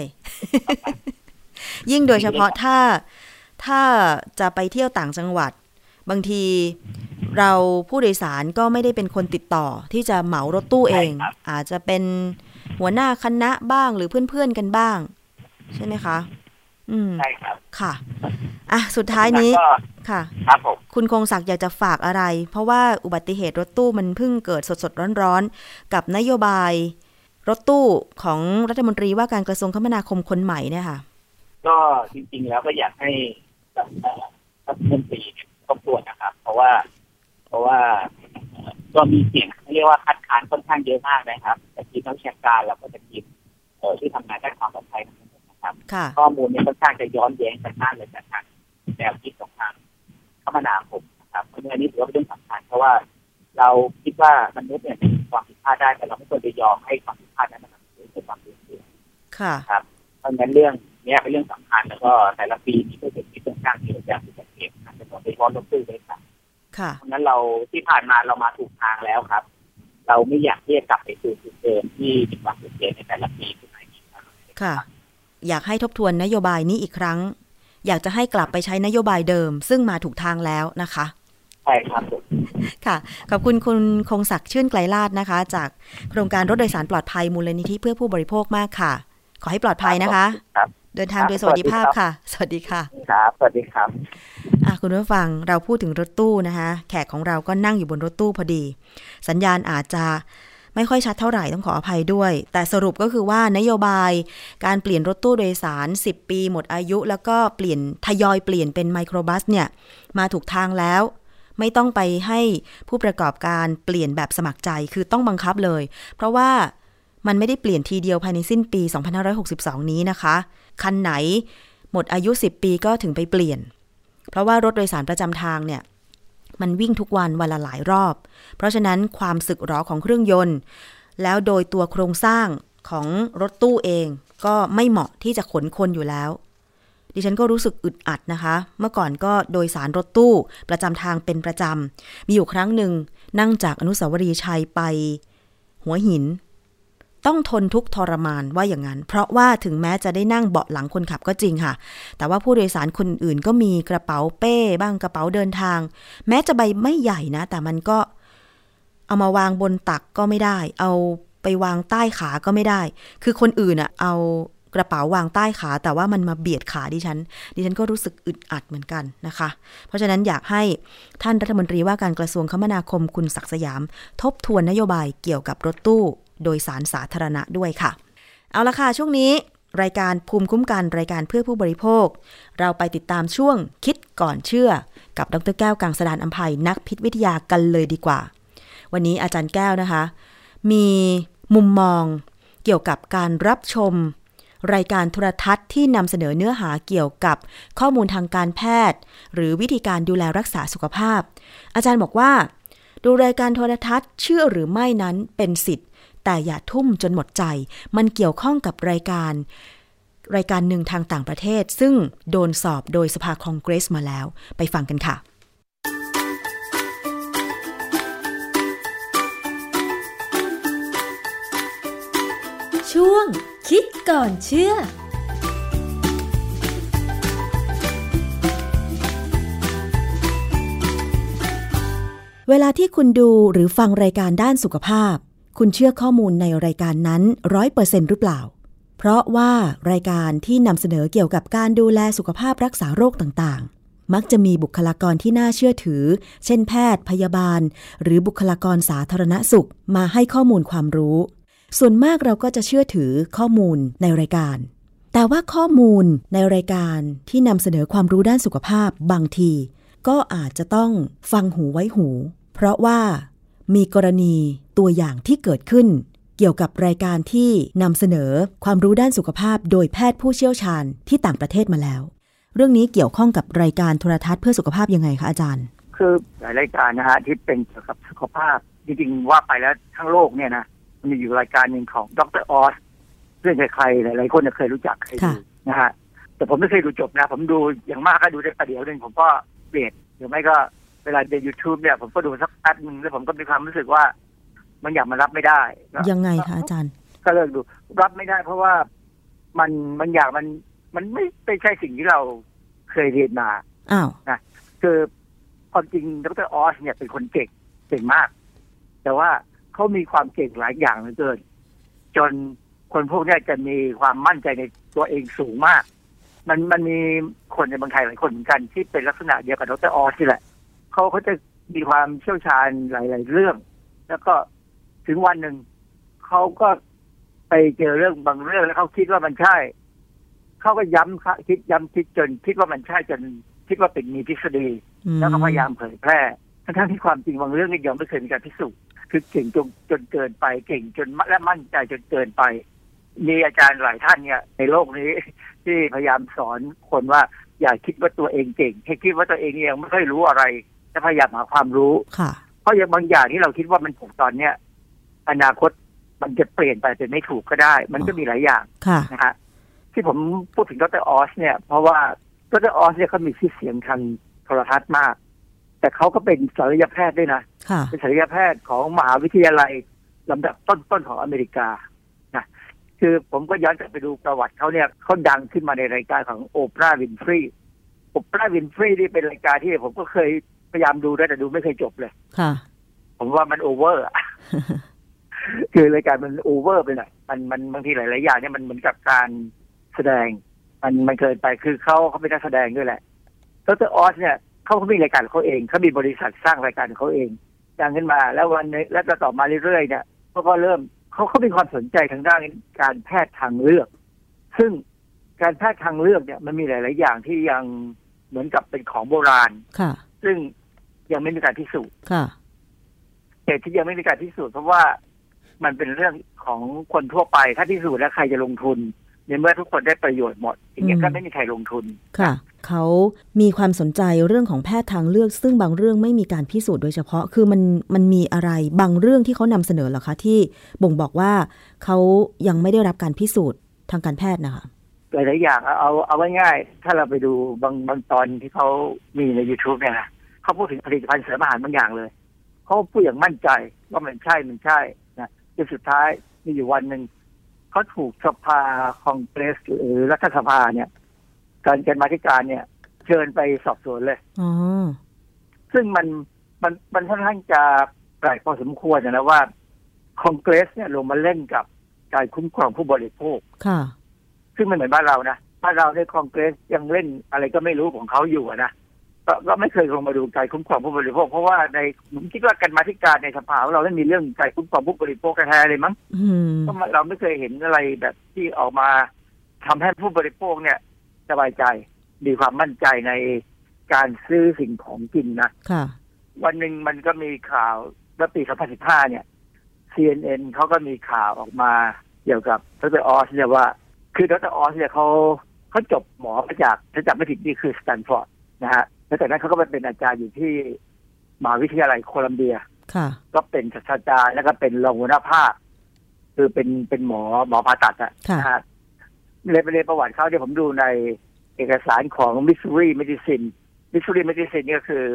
ยิ่งโดยเฉพาะถ้าถ้าจะไปเที่ยวต่างจังหวัด บางทีเราผู้โดยสารก็ไม่ได้เป็นคนติดต่อที่จะเหมารถตู้เอง อาจจะเป็น หัวหน้าคณะบ้างหรือเพื่อนๆกันบ้าง ใช่ไหมคะ อืมใช่ครับค่ะอะสุดท้ายนี้แล้วก็ค่ะครับผมคุณคงศักดิ์อยากจะฝากอะไร เพราะว่าอุบัติเหตุรถตู้มันเพิ่งเกิดสดๆร้อนๆ กับนโยบาย รถตู้ของรัฐมนตรีว่าการกระทรวงคมนาคมคนใหม่เนี่ยค่ะ ก็จริง ๆ แล้วก็อยากให้เอ่อรัฐมนตรีทบทวนนะครับ เพราะว่า เพราะว่าเอ่อ ก็มีเสียงเรียกว่าคัดค้านค่อนข้างเยอะมากนะครับแต่ทีมนักวิชาการแล้วก็จะทีมเอ่อที่ทำงานด้านความปลอดภัยทั้งหมดนะครับค่ะข้อมูลเนี่ยค่อนข้างจะย้อนแย้งกันมากเลยจากทางแนวคิดของทางคมนาคมนะครับเพราะฉะนั้นอันนี้ถือว่าเป็นเรื่องสำคัญเพราะว่าเราคิดว่ามนุษย์เนี่ยมีความผิดพลาดได้แต่เราไม่ควรจะยอมให้ความผิดพลาดนั้นมันนำไปสู่ความสูญเสียค่ะเพราะฉะนั้นเรื่องเนี้ยเป็นเรื่องสำคัญแล้วก็แต่ละปีมีผู้เสียชีวิตค่อนข้างเยอะจากอุบัติเหตุนะจำนวนโดยเฉพาะรถตู้ด้วยกันค่ะ เพราะฉะนั้นเราที่ผ่านมาเรามาถูกทางแล้วครับ เราไม่อยากที่จะกลับไปสู่จุดเดิมที่มีความสูญเสียในแต่ละปีขึ้นมาอีกครับค่ะ อยากให้ทบทวนนโยบายนี้อีกครั้ง อยากจะให้กลับไปใช้นโยบายเดิม ซึ่งมาถูกทางแล้วนะคะใช่ครับผมค่ะ ขอบคุณคุณคงศักดิ์ชื่นไกลลาดนะคะ จากโครงการรถโดยสารปลอดภัยมูลนิธิเพื่อผู้บริโภคมากค่ะ ขอให้ปลอดภัยนะคะ ครับ เดินทางโดยสวัสดิภาพค่ะ สวัสดีค่ะครับสวัสดีครับอะคุณผู้ฟังเราพูดถึงรถตู้นะคะแขกของเราก็นั่งอยู่บนรถตู้พอดี สัญญาณอาจจะไม่ค่อยชัดเท่าไหร่ต้องขออภัยด้วย แต่สรุปก็คือว่านโยบายการเปลี่ยนรถตู้โดยสาร 10 ปี หมดอายุ แล้วก็เปลี่ยนทยอยเปลี่ยนเป็นไมโครบัสเนี่ย มาถูกทางแล้ว ไม่ต้องไปให้ผู้ประกอบการเปลี่ยนแบบสมัครใจคือต้องบังคับเลย เพราะว่า มันไม่ได้เปลี่ยนทีเดียวภายในสิ้นปี 2562 นี้นะคะ คันไหนหมดอายุ 10 ปีก็ถึงไปเปลี่ยน เพราะว่ารถโดยสารประจำทางเนี่ยมันวิ่งทุกวันวันละหลายรอบ เพราะฉะนั้นความสึกหรอของเครื่องยนต์ แล้วโดยตัวโครงสร้างของรถตู้เอง ก็ไม่เหมาะที่จะขนคนอยู่แล้ว ดิฉันก็รู้สึกอึดอัดนะคะ เมื่อก่อนก็โดยสารรถตู้ประจำทางเป็นประจำ มีอยู่ครั้งหนึ่งนั่งจากอนุสาวรีย์ชัยไป หัวหิน ต้องทนทุกทรมานว่าอย่างนั้น เพราะว่าถึงแม้จะได้นั่งเบาะหลังคนขับก็จริงค่ะ แต่ว่าผู้โดยสารคนอื่นก็มีกระเป๋าเป้บ้างกระเป๋าเดินทาง แม้จะใบไม่ใหญ่นะ แต่มันก็เอามาวางบนตักก็ไม่ได้ เอาไปวางใต้ขาก็ไม่ได้ คือคนอื่นอะเอากระเป๋าวางใต้ขา แต่ว่ามันมาเบียดขาดิฉัน ดิฉันก็รู้สึกอึดอัดเหมือนกันนะคะ เพราะฉะนั้นอยากให้ท่านรัฐมนตรีว่าการกระทรวงคมนาคมคุณศักดิ์สยาม ทบทวนนโยบายเกี่ยวกับรถตู้ โดยสารสาธารณะด้วยค่ะ เอาละค่ะ ช่วงนี้ รายการภูมิคุ้มกันรายการเพื่อผู้บริโภค เราไปติดตามช่วงคิดก่อนเชื่อ กับดรแก้วกังสดานอัมภัยนักพิษวิทยากันเลยดีกว่า วันนี้อาจารย์แก้วนะคะ มีมุมมองเกี่ยวกับการรับชม รายการโทรทัศน์ที่นำเสนอเนื้อหาเกี่ยวกับข้อมูลทางการแพทย์ หรือวิธีการดูแลรักษาสุขภาพ อาจารย์บอกว่า ดูรายการโทรทัศน์เชื่อหรือไม่นั้นเป็นสิทธิ์ แต่อย่าทุ่มจนหมดใจ มันเกี่ยวข้องกับรายการ รายการหนึ่งทางต่างประเทศ ซึ่งโดนสอบโดยสภาคองเกรสมาแล้ว ไปฟังกันค่ะ ช่วง คิดก่อนเชื่อเวลาที่คุณดูหรือฟังรายการด้านสุขภาพ คุณเชื่อข้อมูลในรายการนั้นร้อยเปอร์เซ็นหรือเปล่า เพราะว่ารายการที่นำเสนอเกี่ยวกับการดูแลสุขภาพรักษาโรคต่างๆ มักจะมีบุคลากรที่น่าเชื่อถือ เช่นแพทย์ พยาบาล หรือบุคลากรสาธารณสุขมาให้ข้อมูลความรู้ ส่วนมากเราก็จะเชื่อถือข้อมูลในรายการ แต่ว่าข้อมูลในรายการที่นำเสนอความรู้ด้านสุขภาพบางที ก็อาจจะต้องฟังหูไว้หู เพราะว่า มีกรณีตัวอย่างที่เกิดขึ้น เกี่ยวกับรายการที่นำเสนอความรู้ด้านสุขภาพ โดยแพทย์ผู้เชี่ยวชาญที่ต่างประเทศมาแล้ว เรื่องนี้เกี่ยวข้องกับรายการโทรทัศน์เพื่อสุขภาพยังไงคะอาจารย์ คือหลายรายการนะฮะที่เป็นเกี่ยวกับสุขภาพจริงๆว่าไปแล้วทั้งโลกเนี่ยนะมันมีอยู่รายการหนึ่งของดรออสซึ่งใครๆหลายๆคนเคยรู้จักเคยดูค่ะนะฮะแต่ผมไม่เคยดูจบนะ ผมดูอย่างมากก็ดูได้ประเดี๋ยวหนึ่งผมก็เปลี่ยนหรือไม่ก็ เวลาใน YouTube เนี่ย ผมก็ดูสักแป๊บหนึ่งแล้วผมก็มีความรู้สึกว่า มันอยากมันรับไม่ได้ก็ยังไงคะอาจารย์ ก็เลิกดู รับไม่ได้ เพราะว่ามันมันอยากมันมันไม่ไม่ใช่สิ่งที่เราเคยเรียนมาอ้าวคือความจริงดรออสเนี่ยเป็นคนเก่งเก่งมาก แต่ว่าเขามีความเก่งหลายอย่างเหลือเกิน จนคนพวกเนี้ยจะมีความมั่นใจในตัวเองสูงมาก มันมันมีคนในบางไทยหลายคนเหมือนกันที่เป็นลักษณะเดียวกับดรออสนี่แหละ เขาเขาจะมีความเชี่ยวชาญหลาย ๆ เรื่อง แล้วก็ถึงวันหนึ่งเขาก็ไปเจอเรื่องบางเรื่องแล้วเขาคิดว่ามันใช่ เขาก็ย้ำค่ะคิดย้ำคิดจน คิดว่ามันใช่จน คิดว่าเป็นมีทฤษฎีอืมแล้วก็พยายามเผยแพร่ทั้งๆที่ความจริงบางเรื่องนี่ยังไม่เคยมีการพิสูจน์คือเก่งจนจนเกินไป เก่งจนและมั่นใจจนเกินไป มีอาจารย์หลายท่านเนี่ยในโลกนี้ที่พยายามสอนคนว่าอย่าคิดว่าตัวเองเก่งให้คิดว่าตัวเองยังไม่ค่อยรู้อะไร และพยายามหาความรู้ค่ะเพราะอย่างบางอย่างที่เราคิดว่ามันถูกตอนเนี้ยอนาคตมันจะเปลี่ยนไปเป็นไม่ถูกก็ได้ มันก็มีหลายอย่างค่ะนะฮะที่ผมพูดถึงดรออสเนี่ย เพราะว่าดรออสเนี่ยเขามีชื่อเสียงทางโทรทัศน์มาก แต่เขาก็เป็นศัลยแพทย์ด้วยนะค่ะเป็นศัลยแพทย์ของมหาวิทยาลัยลำดับต้นๆของอเมริกานะคือผมก็ย้อนกลับไปดูประวัติเขาเนี่ยเขาดังขึ้นมาในรายการของโอปราห์วินฟรีโอปราห์วินฟรีนี่เป็นรายการที่ผมก็เคย พยายามดูด้วยแต่ดูไม่เคยจบเลย ค่ะ ผมว่ามันโอเวอร์อะคือรายการมันโอเวอร์ไปหน่อยมันมันบางทีหลาย ๆ อย่างเนี่ยมันเหมือนกับการแสดง มันมันเกินไปคือเขาเขาเป็นนักแสดงด้วยแหละดรออสเนี่ยเขาก็มีรายการของเขาเองเขามีบริษัทสร้างรายการของเขาเองดังขึ้นมา แล้ววันนี้แล้วก็ต่อมาเรื่อย ๆ เนี่ยเขาก็เริ่มเขาเขามีความสนใจทางด้านการแพทย์ทางเลือก ซึ่งการแพทย์ทางเลือกเนี่ยมันมีหลาย ๆ อย่างที่ยังเหมือนกับเป็นของโบราณค่ะ ซึ่ง ยังไม่มีการพิสูจน์ค่ะเหตุที่ยังไม่มีการพิสูจน์เพราะว่ามันเป็นเรื่องของคนทั่วไป ถ้าพิสูจน์แล้วใครจะลงทุนในเมื่อทุกคนได้ประโยชน์หมดอย่างเงี้ยอืมก็ไม่มีใครลงทุนค่ะ เขามีความสนใจเรื่องของแพทย์ทางเลือก ซึ่งบางเรื่องไม่มีการพิสูจน์โดยเฉพาะคือมันมันมีอะไรบางเรื่องที่เขานำเสนอเหรอคะที่บ่งบอกว่าเขายังไม่ได้รับการพิสูจน์ทางการแพทย์นะคะหลายๆอย่างเอาเอาเอาไว้ง่ายๆถ้าเราไปดูบางบางตอนที่เขามีใน youtube เนี่ยนะ เขาพูดถึงผลิตภัณฑ์เสริมอาหารบางอย่างเลยเขาพูดอย่างมั่นใจว่ามันใช่มันใช่นะจนสุดท้ายมีอยู่วันหนึ่งเขาถูกสภาคองเกรสหรือรัฐสภาเนี่ย การการมาธิการเนี่ย เชิญไปสอบสวนเลยอ๋อซึ่งมันมันมันค่อนข้างจะแปลกพอสมควรนะว่าคอนเกรสเนี่ยลงมาเล่นกับการคุ้มครองผู้บริโภคค่ะ ซึ่งไม่เหมือนบ้านเรานะบ้านเราในคอนเกรสยังเล่นอะไรก็ไม่รู้ของเขาอยู่อะ นะก็ก็ไม่เคยลงมาดูการคุ้มครองผู้บริโภค เพราะว่าในผมคิดว่าการมาธิการในสภาของเราไม่มีเรื่องการคุ้มครองผู้บริโภคแท้ๆเลยมั้งอืมเพราะมันเราไม่เคยเห็นอะไรแบบที่ออกมาทำให้ผู้บริโภคเนี่ยสบายใจมีความมั่นใจในการซื้อสิ่งของกินนะค่ะ วันหนึ่งมันก็มีข่าวเมื่อปี2015เนี่ย CNN เขาก็มีข่าวออกมาเกี่ยวกับดรออสเนี่ยว่า คือดรออสเนี่ยเขาเขาจบหมอมาจากถ้าจำไม่ผิดนี่คือสแตนฟอร์ดนะฮะ แล้วจากนั้นเขาก็ไปเป็นอาจารย์อยู่ที่มหาวิทยาลัยโคลัมเบียค่ะ ก็เป็นศาสตราจารย์แล้วก็เป็นรองหัวหน้าภาค คือเป็นเป็นหมอหมอผ่าตัดอะค่ะนะฮะเลยไปเรียนประวัติเขาเดี๋ยวผมดูในเอกสารของ Missouri Medicine Missouri Medicine นี่ก็คือ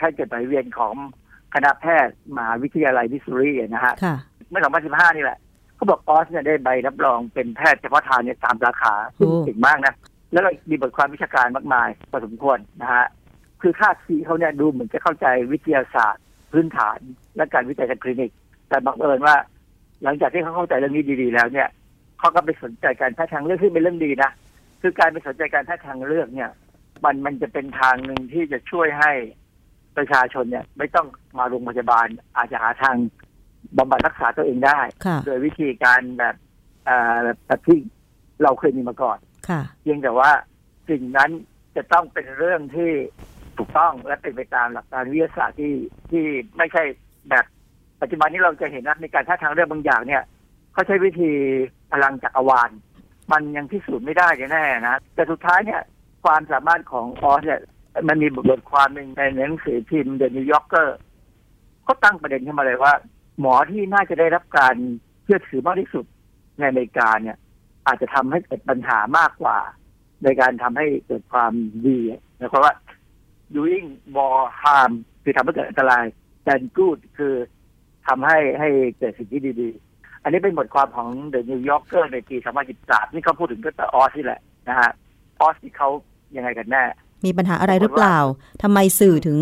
ท่านจดหมายเวียนของคณะแพทย์มหาวิทยาลัยมิสซูรีนะฮะค่ะเมื่อ 2015 นี่แหละเขาบอกออสเนี่ยได้ใบรับรองเป็นแพทย์เฉพาะทางเนี่ยตามสาขาซึ่งโอ้เก่งมากนะ แล้วก็มีบทความวิชาการมากมายพอสมควรนะฮะ คือค่าซีเขาเนี่ยดูเหมือนจะเข้าใจวิทยาศาสตร์ พื้นฐานและการวิจัยทางคลินิก แต่บังเอิญว่า หลังจากที่เขาเข้าใจเรื่องนี้ดีๆ แล้วเนี่ยเขาก็ไปสนใจการแพทย์ทางเลือกซึ่งเป็นเรื่องดีนะคือการไปสนใจการแพทย์ทางเลือกเนี่ย มันมันจะเป็นทางหนึ่งที่จะช่วยให้ประชาชนเนี่ย ไม่ต้องมาโรงพยาบาลอาจจะหาทางบำบัดรักษาตัวเองได้ค่ะโดยวิธีการแบบเอ่อแบบที่เราเคยมีมาก่อนค่ะเพียงแต่ว่าสิ่งนั้นจะต้องเป็นเรื่องที่ ถูกต้องและเป็นไปตามหลักการวิทยาศาสตร์ที่ที่ไม่ใช่แบบปัจจุบันนี้เราจะเห็นนะในการท่าทางเรื่องบางอย่างเนี่ยเขาใช้วิธีพลังจักรวาล มันยังพิสูจน์ไม่ได้แน่นะแต่สุดท้ายเนี่ยความสามารถของออสเนี่ยมันมีบทความหนึ่งในหนังสือพิมพ์ The New Yorker เขาตั้งประเด็นขึ้นมาเลยว่า หมอที่น่าจะได้รับการเชื่อถือมากที่สุดในอเมริกาเนี่ย อาจจะทำให้เกิดปัญหามากกว่า ในการทำให้เกิดความดีนะเพราะว่า doing more harm คือทำให้เกิดอันตราย than good คือทำให้ให้เกิดสิ่งที่ดีๆ อันนี้เป็นบทความของ The New Yorker ในปี 2013 นี่เขาพูดถึงด็อกเตอร์ออซนี่แหละนะฮะออสที่เขายังไงกันแน่ มีปัญหาอะไรหรือเปล่า ทำไมสื่อถึง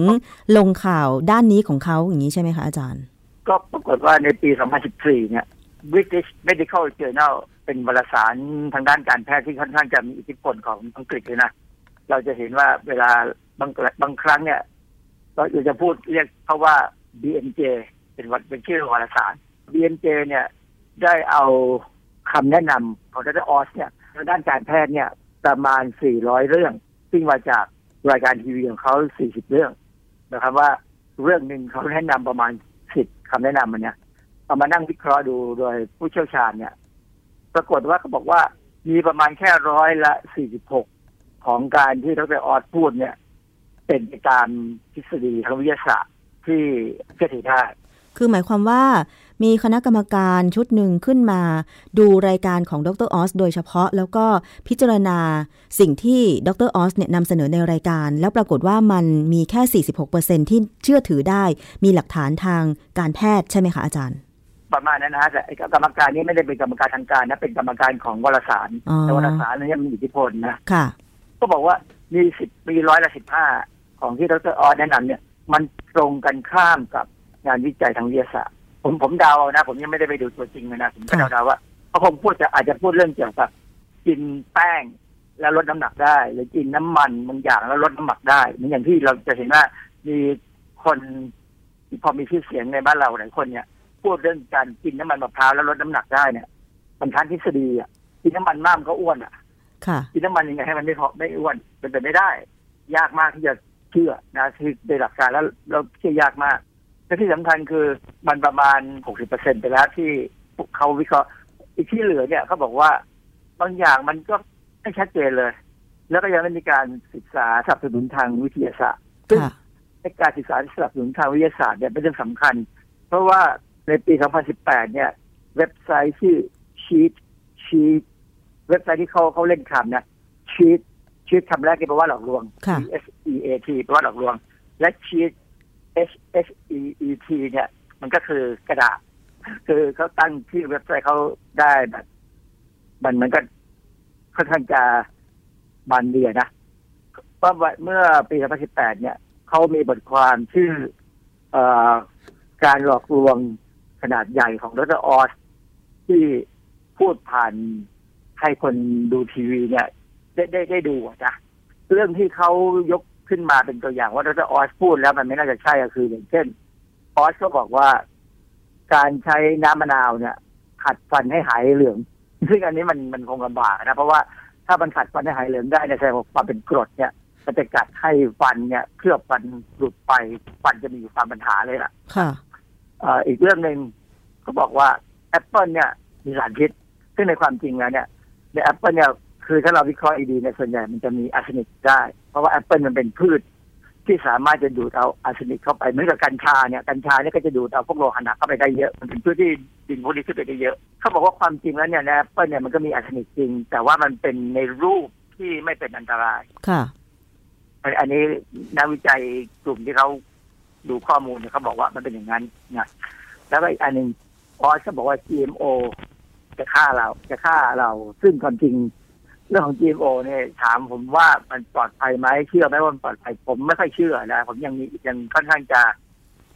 ลงข่าวด้านนี้ของเขาอย่างนี้ใช่ไหมคะอาจารย์ ก็ปรากฏว่าในปี 2014 เนี่ย British Medical Journal เป็นวารสารทางด้านการแพทย์ที่ค่อนข้างจะมีอิทธิพลของอังกฤษเลยนะ เราจะเห็นว่าเวลาบางบางครั้งเนี่ย เราจะพูดเรียกเขาว่า BMJ เป็นวัดเป็นชื่อวารสาร BMJ เนี่ยได้เอาคำแนะนำของดรออสเนี่ยทางด้านการแพทย์เนี่ยประมาณ 400 เรื่อง ซึ่งมาจากรายการทีวีของเขา 40 เรื่องนะครับว่าเรื่องหนึ่งเขาแนะนำประมาณ 10คำแนะนำมันเนี่ยเอามานั่งวิเคราะห์ดูโดยผู้เชี่ยวชาญเนี่ย ปรากฏว่าเขาบอกว่ามีประมาณแค่ร้อยละ 46 ของการที่ดรออสพูดเนี่ย เป็นไปตามทฤษฎีทางวิทยาศาสตร์ที่เชื่อถือได้คือหมายความว่ามีคณะกรรมการชุดหนึ่งขึ้นมา ดูรายการของดรออสโดยเฉพาะ แล้วก็พิจารณาสิ่งที่ดรออสเนี่ยนำเสนอในรายการ แล้วปรากฏว่ามันมีแค่ 46%ที่เชื่อถือได้ มีหลักฐานทางการแพทย์ใช่ไหมคะอาจารย์ ประมาณนั้นนะฮะแต่ไอ้กรรมการนี้ไม่ได้เป็นกรรมการทางการนะเป็นกรรมการของวารสารอ๋อแต่วารสารนี้มีอิทธิพลนะค่ะ ก็บอกว่ามีสิบปีร้อยละสิบห้า ของที่ดรออสแนะนำเนี่ย มันตรงกันข้ามกับงานวิจัยทางวิทยาศาสตร์ ผมผมเดาเอานะ ผมยังไม่ได้ไปดูตัวจริงเลยนะผมก็ค่ะเดาๆว่าเขาคงพูดจะอาจจะพูดเรื่องเกี่ยวกับกินแป้งแล้วลดน้ำหนักได้ หรือกินน้ำมันบางอย่างแล้วลดน้ำหนักได้เหมือนอย่างที่เราจะเห็นว่ามีคนที่พอมีชื่อเสียงในบ้านเราหลายคนเนี่ย พูดเรื่องการกินน้ำมันมะพร้าวแล้วลดน้ำหนักได้เนี่ยมันทันทฤษฎีอะกินน้ำมันมากมันก็อ้วนอะค่ะกินน้ำมันยังไงให้มันไม่พอไม่อ้วนเป็นไปไม่ได้ ยากมากที่จะ เชื่อนะคือโดยหลักการแล้วเราเชื่อยากมากและที่สำคัญคือมันประมาณ60%ไปแล้วที่เขาวิเคราะห์อีกที่เหลือเนี่ยเขาบอกว่าบางอย่างมันก็ไม่ชัดเจนเลย แล้วก็ยังไม่มีการศึกษาสนับสนุนทางวิทยาศาสตร์ซึ่งค่ะในการศึกษาสนับสนุนทางวิทยาศาสตร์เนี่ยเป็นเรื่องสำคัญ เพราะว่าในปี 2018 เนี่ย เว็บไซต์ชื่อ Cheat Sheet เว็บไซต์ที่เขาเขาเล่นคำเนี่ย Cheat Cheat คำแรกที่แปลว่าหลอกลวงค่ะ C S E A T แปลว่าหลอกลวง และ Cheat H H E E T เนี่ย มันก็คือกระดาษ คือเขาตั้งที่เว็บไซต์เขาได้แบบมันเหมือนกันค่อนข้างจะบันเดียนะเพราะว่าเมื่อปี 2018 เนี่ย เขามีบทความชื่อเออการหลอกลวงขนาดใหญ่ของดรออสที่พูดผ่านให้คนดูทีวีเนี่ย ได้ได้ได้ดูอะจ้ะเรื่องที่เขายกขึ้นมาเป็นตัวอย่างว่าดรออสพูดแล้วมันไม่น่าจะใช่ก็คืออย่างเช่นออสก็บอกว่า การใช้น้ำมะนาวเนี่ย ขัดฟันให้หายเหลือง ซึ่งอันนี้มันมันคงลำบากนะ เพราะว่าถ้ามันขัดฟันให้หายเหลืองได้เนี่ยแสดงว่าความเป็นกรดเนี่ยมันจะกัดให้ฟันเนี่ยเคลือบฟันหลุดไปฟันจะมีความปัญหาเลยล่ะ ค่ะเอ่ออีกเรื่องหนึ่งเขาบอกว่าแอปเปิลเนี่ยมีสารพิษซึ่งในความจริงแล้วเนี่ยในแอปเปิลเนี่ย คือถ้าเราวิเคราะห์ดีๆเนี่ยส่วนใหญ่มันจะมีอาร์เซนิกได้ เพราะว่าแอปเปิลมันเป็นพืช ที่สามารถจะดูดเอาอาร์เซนิกเข้าไปเหมือนกับกัญชาเนี่ยกัญชาเนี่ยก็จะดูดเอาพวกโลหะหนักเข้าไปได้เยอะมันเป็นพืชที่ดึงพวกนี้ขึ้นไปได้เยอะ เขาบอกว่าความจริงแล้วเนี่ยในแอปเปิลเนี่ยมันก็มีอาร์เซนิกจริง แต่ว่ามันเป็นในรูปที่ไม่เป็นอันตรายค่ะอันอันนี้นักวิจัยกลุ่มที่เขาดูข้อมูลเนี่ยเขาบอกว่ามันเป็นอย่างนั้นนะแล้วก็อีกอันหนึ่งออซเขาบอกว่า GMO จะฆ่าเราจะฆ่าเรา ซึ่งความจริง เรื่องของ GMO เนี่ยถามผมว่ามันปลอดภัยไหมเชื่อไหมว่ามันปลอดภัยผมไม่ค่อยเชื่อนะ ผมยังมียังค่อนข้างจะ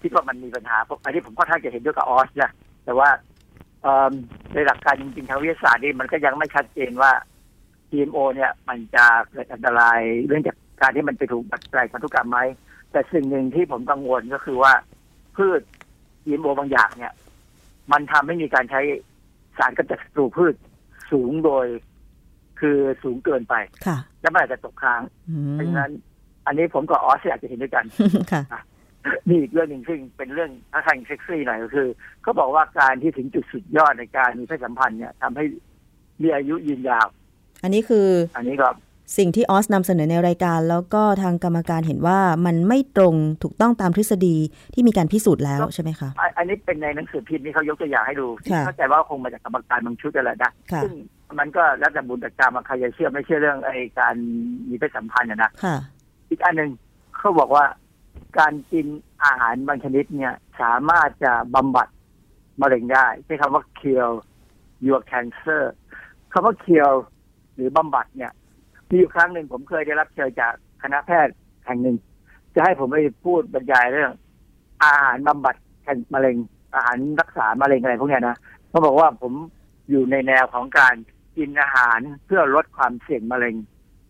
คิดว่ามันมีปัญหาเพราะอันนี้ผมค่อนข้างจะเห็นด้วยกับออสนะแต่ว่าในหลักการจริงๆทางวิทยาศาสตร์นี่มันก็ยังไม่ชัดเจนว่า GMO เนี่ย มันจะเกิดอันตรายเรื่องจากการที่มันไปถูกดัดแปลพันธุกรรมไหมแต่สิ่งหนึ่งที่ผมกังวลก็คือว่าพืช GMO บางอย่างเนี่ย มันทำให้มีการใช้สารกำจัดศัตรูพืชสูงโดย คือสูงเกินไปค่ะแล้วมันอาจจะตกค้างอืเพราะมฉะนั้น อันนี้ผมกับออสอยากจะเห็นด้วยกันค่ะมีอีกเรื่องหนึ่งซึ่งเป็นเรื่องท้าทายเซ็กซี่หน่อยก็คือเขาบอกว่าการที่ถึงจุดสุดยอดในการมีเพศสัมพันธ์เนี่ยทำให้มีอายุยืนยาว อันนี้คือ อันนี้ก็สิ่งที่ออสนำเสนอในรายการ แล้วก็ทางกรรมการเห็นว่ามันไม่ตรงถูกต้องตามทฤษฎีที่มีการพิสูจน์แล้วใช่ไหมคะ อันอันนี้เป็นในหนังสือพิมพ์ที่เขายกตัวอย่างให้ดูค่ะเข้าใจว่าคงมาจากกรรมการบางชุดนั่นแหละนะค่ะซึ่ง มันก็แล้วแต่บุญแต่กรรมว่าใครจะเชื่อไม่เชื่อเรื่องไอ้การมีเพศสัมพันธ์อะนะค่ะอีกอันหนึ่งเขาบอกว่าการกินอาหารบางชนิดเนี่ย สามารถจะบำบัดมะเร็งได้ใช้คำว่า cure your cancer คำว่า cure หรือบำบัดเนี่ย มีอยู่ครั้งหนึ่งผมเคยได้รับเชิญจากคณะแพทย์แห่งหนึ่ง จะให้ผมไปพูดบรรยายเรื่อง อาหารบำบัดแทนมะเร็งอาหารรักษามะเร็งอะไรพวกเนี้ยนะเขาบอกว่าผมอยู่ในแนวของการ กินอาหารเพื่อลดความเสี่ยงมะเร็ง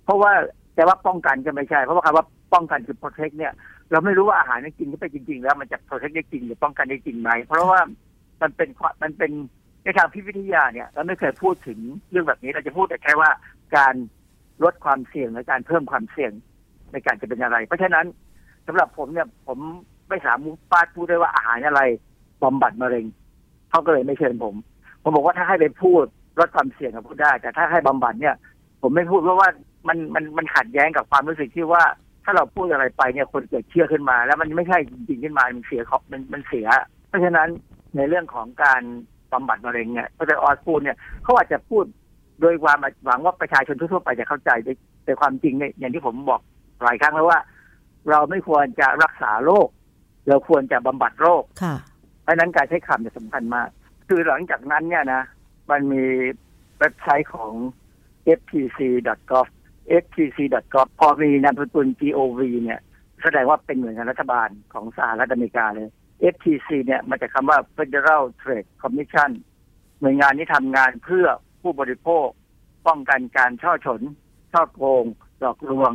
เพราะว่าแต่ว่าป้องกันก็ไม่ใช่ เพราะว่าคำว่าป้องกันคือ protect เนี่ย เราไม่รู้ว่าอาหารนั้นกินเข้าไปจริง ๆ แล้วมันจะ protect ได้จริงหรือป้องกันได้จริงไหม เพราะว่ามันเป็นความมันเป็นในทางพิวิทยาเนี่ยเราไม่เคยพูดถึงเรื่องแบบนี้เราจะพูดแต่แค่ว่าการลดความเสี่ยงและการเพิ่มความเสี่ยงในการจะเป็นอะไร เพราะฉะนั้นสำหรับผมเนี่ยผมไม่สามารถพูดได้ว่าอาหารอะไรบำบัดมะเร็งเขาก็เลยไม่เชิญผม ผมบอกว่าถ้าให้ไปพูด ลดความเสี่ยงก็พูดได้ แต่ถ้าให้บำบัดเนี่ย ผมไม่พูดเพราะว่ามันมันมันขัดแย้งกับความรู้สึกที่ว่า ถ้าเราพูดอะไรไปเนี่ยคนเกิดเชื่อขึ้นมา แล้วมันไม่ใช่จริงๆขึ้นมามันเสียเขามันมันเสีย เพราะฉะนั้นในเรื่องของการบำบัดมะเร็งเนี่ยพระเจ้าออสพูดเนี่ยเขาอาจจะพูดโดยความหวังว่าประชาชนทั่วๆไปจะเข้าใจแต่แต่ความจริงเนี่ยอย่างที่ผมบอกหลายครั้งแล้วว่า เราไม่ควรจะรักษาโรคเราควรจะบำบัดโรคค่ะเพราะฉะนั้นการใช้คำเนี่ยสำคัญมาก คือหลังจากนั้นเนี่ยนะ มันมีเว็บไซต์ของ ftc.gov ftc.gov พอมีนามสกุล gov เนี่ย แสดงว่าเป็นหน่วยงานรัฐบาลของสหรัฐอเมริกาเลย FTC เนี่ยมาจากคำว่า Federal Trade Commission หน่วยงานนี้ทำงานเพื่อผู้บริโภค ป้องกันการช่อฉน ช่อโกง หลอกลวง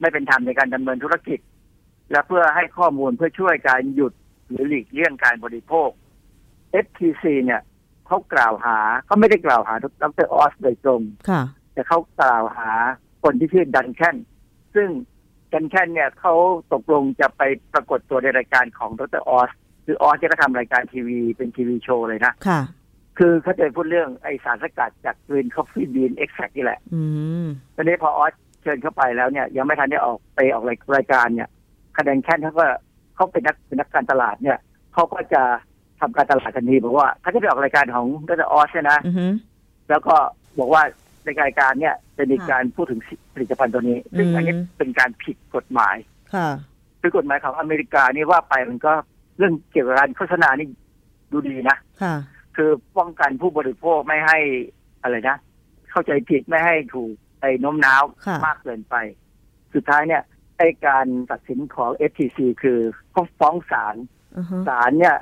ไม่เป็นธรรมในการดำเนินธุรกิจ และเพื่อให้ข้อมูลเพื่อช่วยการหยุดหรือหลีกเลี่ยงการบริโภค FTC เนี่ย เขากล่าวหาเขาไม่ได้กล่าวหาดรออสโดยตรงค่ะแต่เขากล่าวหาคนที่ชื่อดันแคนซึ่งดันแคนเนี่ยเขาตกลงจะไปปรากฏตัวในรายการของดรออสคือออสจะก็ทำรายการทีวีเป็นทีวีโชว์เลยนะค่ะ คือเขาจะพูดเรื่องไอสารสกัดจาก green coffee bean extract นี่แหละอืมตอนนี้พอออซเชิญเข้าไปแล้วเนี่ย ยังไม่ทันได้ออกไปออกรายการเนี่ยค่ะ ดันแคนเขาก็เขาเป็นนักเป็นนักการตลาดเนี่ยเขาก็จะ ทำการตลาดทันทีบอกว่าเขาจะไปออกรายการของดร.ออซเนี่ยนะอือฮึแล้วก็บอกว่าในรายการเนี่ยจะมีการพูดถึงผลิตภัณฑ์ตัวนี้ ซึ่งอันนี้เป็นการผิดกฎหมายค่ะคือกฎหมายของอเมริกานี่ว่าไปมันก็เรื่องเกี่ยวกับการโฆษณานี่ดูดีนะค่ะคือป้องกันผู้บริโภคไม่ให้อะไรนะ เข้าใจผิดไม่ให้ถูกไอ้โน้มน้าวค่ะมากเกินไป สุดท้ายเนี่ยไอ้การตัดสินของ FTC คือเขาฟ้องศาลอือฮึศาลเนี่ย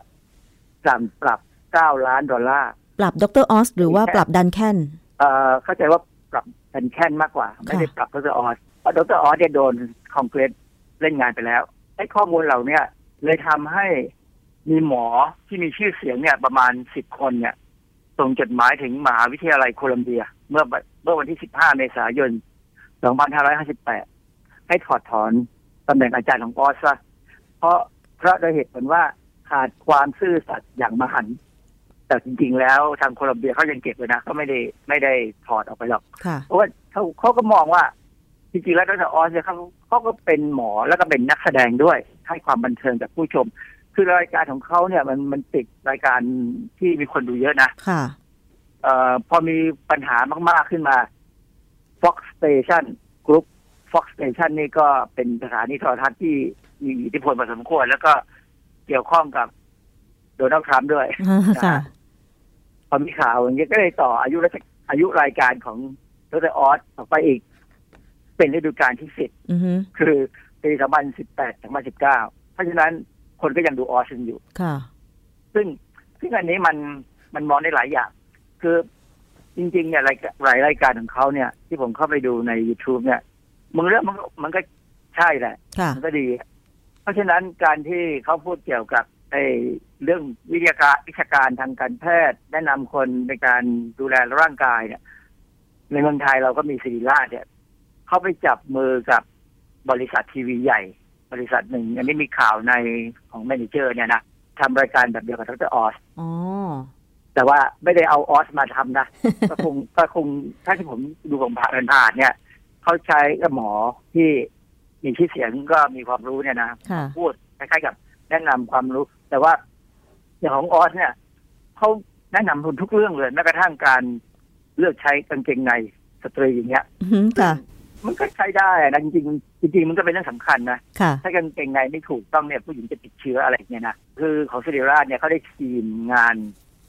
สั่งปรับ 9 ล้านดอลลาร์ ปรับดรออสหรือว่าปรับดันแคนเอ่อเข้าใจว่าปรับเป็นแค่นมากกว่า ไม่ได้ปรับดรออสเพราะดรออสเนี่ยโดนคอมเพลตเล่นงานไปแล้วไอ้ข้อมูลเหล่าเนี้ยเลยทำให้มีหมอที่มีชื่อเสียงเนี่ยประมาณสิบคนเนี่ยส่งจดหมายถึงมหาวิทยาลัยโคลัมเบีย เมื่อเมื่อวันที่ 15 เมษายน 2558 ให้ถอดถอนตำแหน่งอาจารย์ของออสซะเพราะเพราะโดยเหตุผลว่า ขาดความซื่อสัตย์อย่างมหันต์แต่จริง ๆ แล้วทางโคลัมเบียเขายังเก็บไว้นะเขาไม่ได้ไม่ได้ถอดออกไปหรอกค่ะเพราะว่าเขาเขาก็มองว่าจริงๆแล้วดรออสเนี่ยเขาเขาก็เป็นหมอแล้วก็เป็นนักแสดงด้วยให้ความบันเทิงกับผู้ชม คือรายการของเขาเนี่ยมันมันติดรายการที่มีคนดูเยอะนะค่ะเอ่อพอมีปัญหามากๆขึ้นมา Fox Station Group Fox Station นี่ก็เป็นสถานีโทรทัศน์ที่มีอิทธิพลพอสมควร แล้วก็ เกี่ยวข้องกับโดนัลด์ทรัมป์ด้วยค่ะพอมีข่าวอย่างเงี้ยก็เลยต่ออายุราชอายุรายการของดรออสออกไปอีก เป็นฤดูกาลที่สิบอือฮึคือปี2018 2019เพราะฉะนั้นคนก็ยังดูออสอยู่ค่ะ ซึ่งซึ่งอันนี้มันมันมองได้หลายอย่าง คือจริง ๆ เนี่ยรายหลายรายการของเขาเนี่ย ที่ผมเข้าไปดูใน YouTube เนี่ยมึงเรื่องมันก็มันก็ใช่แหละค่ะมันก็ดี เพราะฉะนั้นการที่เขาพูดเกี่ยวกับไอ้เรื่องวิทยาการวิชาการทางการแพทย์ แนะนำคนในการดูแลร่างกายเนี่ย ในเมืองไทยเราก็มีศิริราชเนี่ยเขาไปจับมือกับบริษัททีวีใหญ่ บริษัทหนึ่งอันนี้มีข่าวในของแมเนเจอร์เนี่ยนะทำรายการแบบเดียวกับดรออสอ๋อแต่ว่าไม่ได้เอาออสมาทำนะก็คงก็คงถ้าที่ผมดูของผ่านผ่านๆเนี่ยเขาใช้หมอที่ มีชื่อเสียงก็มีความรู้เนี่ยนะค่ะพูดคล้ายๆกับแนะนำความรู้ แต่ว่าอย่างของออสเนี่ยเขาแนะนำทุกเรื่องเลยแม้กระทั่งการเลือกใช้กางเกงในสตรีอย่างเงี้ยอือหือค่ะมันก็ใช้ได้นะจริงๆจริงๆมันก็เป็นเรื่องสำคัญนะค่ะถ้ากางเกงในไม่ถูกต้องเนี่ยผู้หญิงจะติดเชื้ออะไรเนี่ยนะคือของสิริราชเนี่ยเขาได้ทีมงาน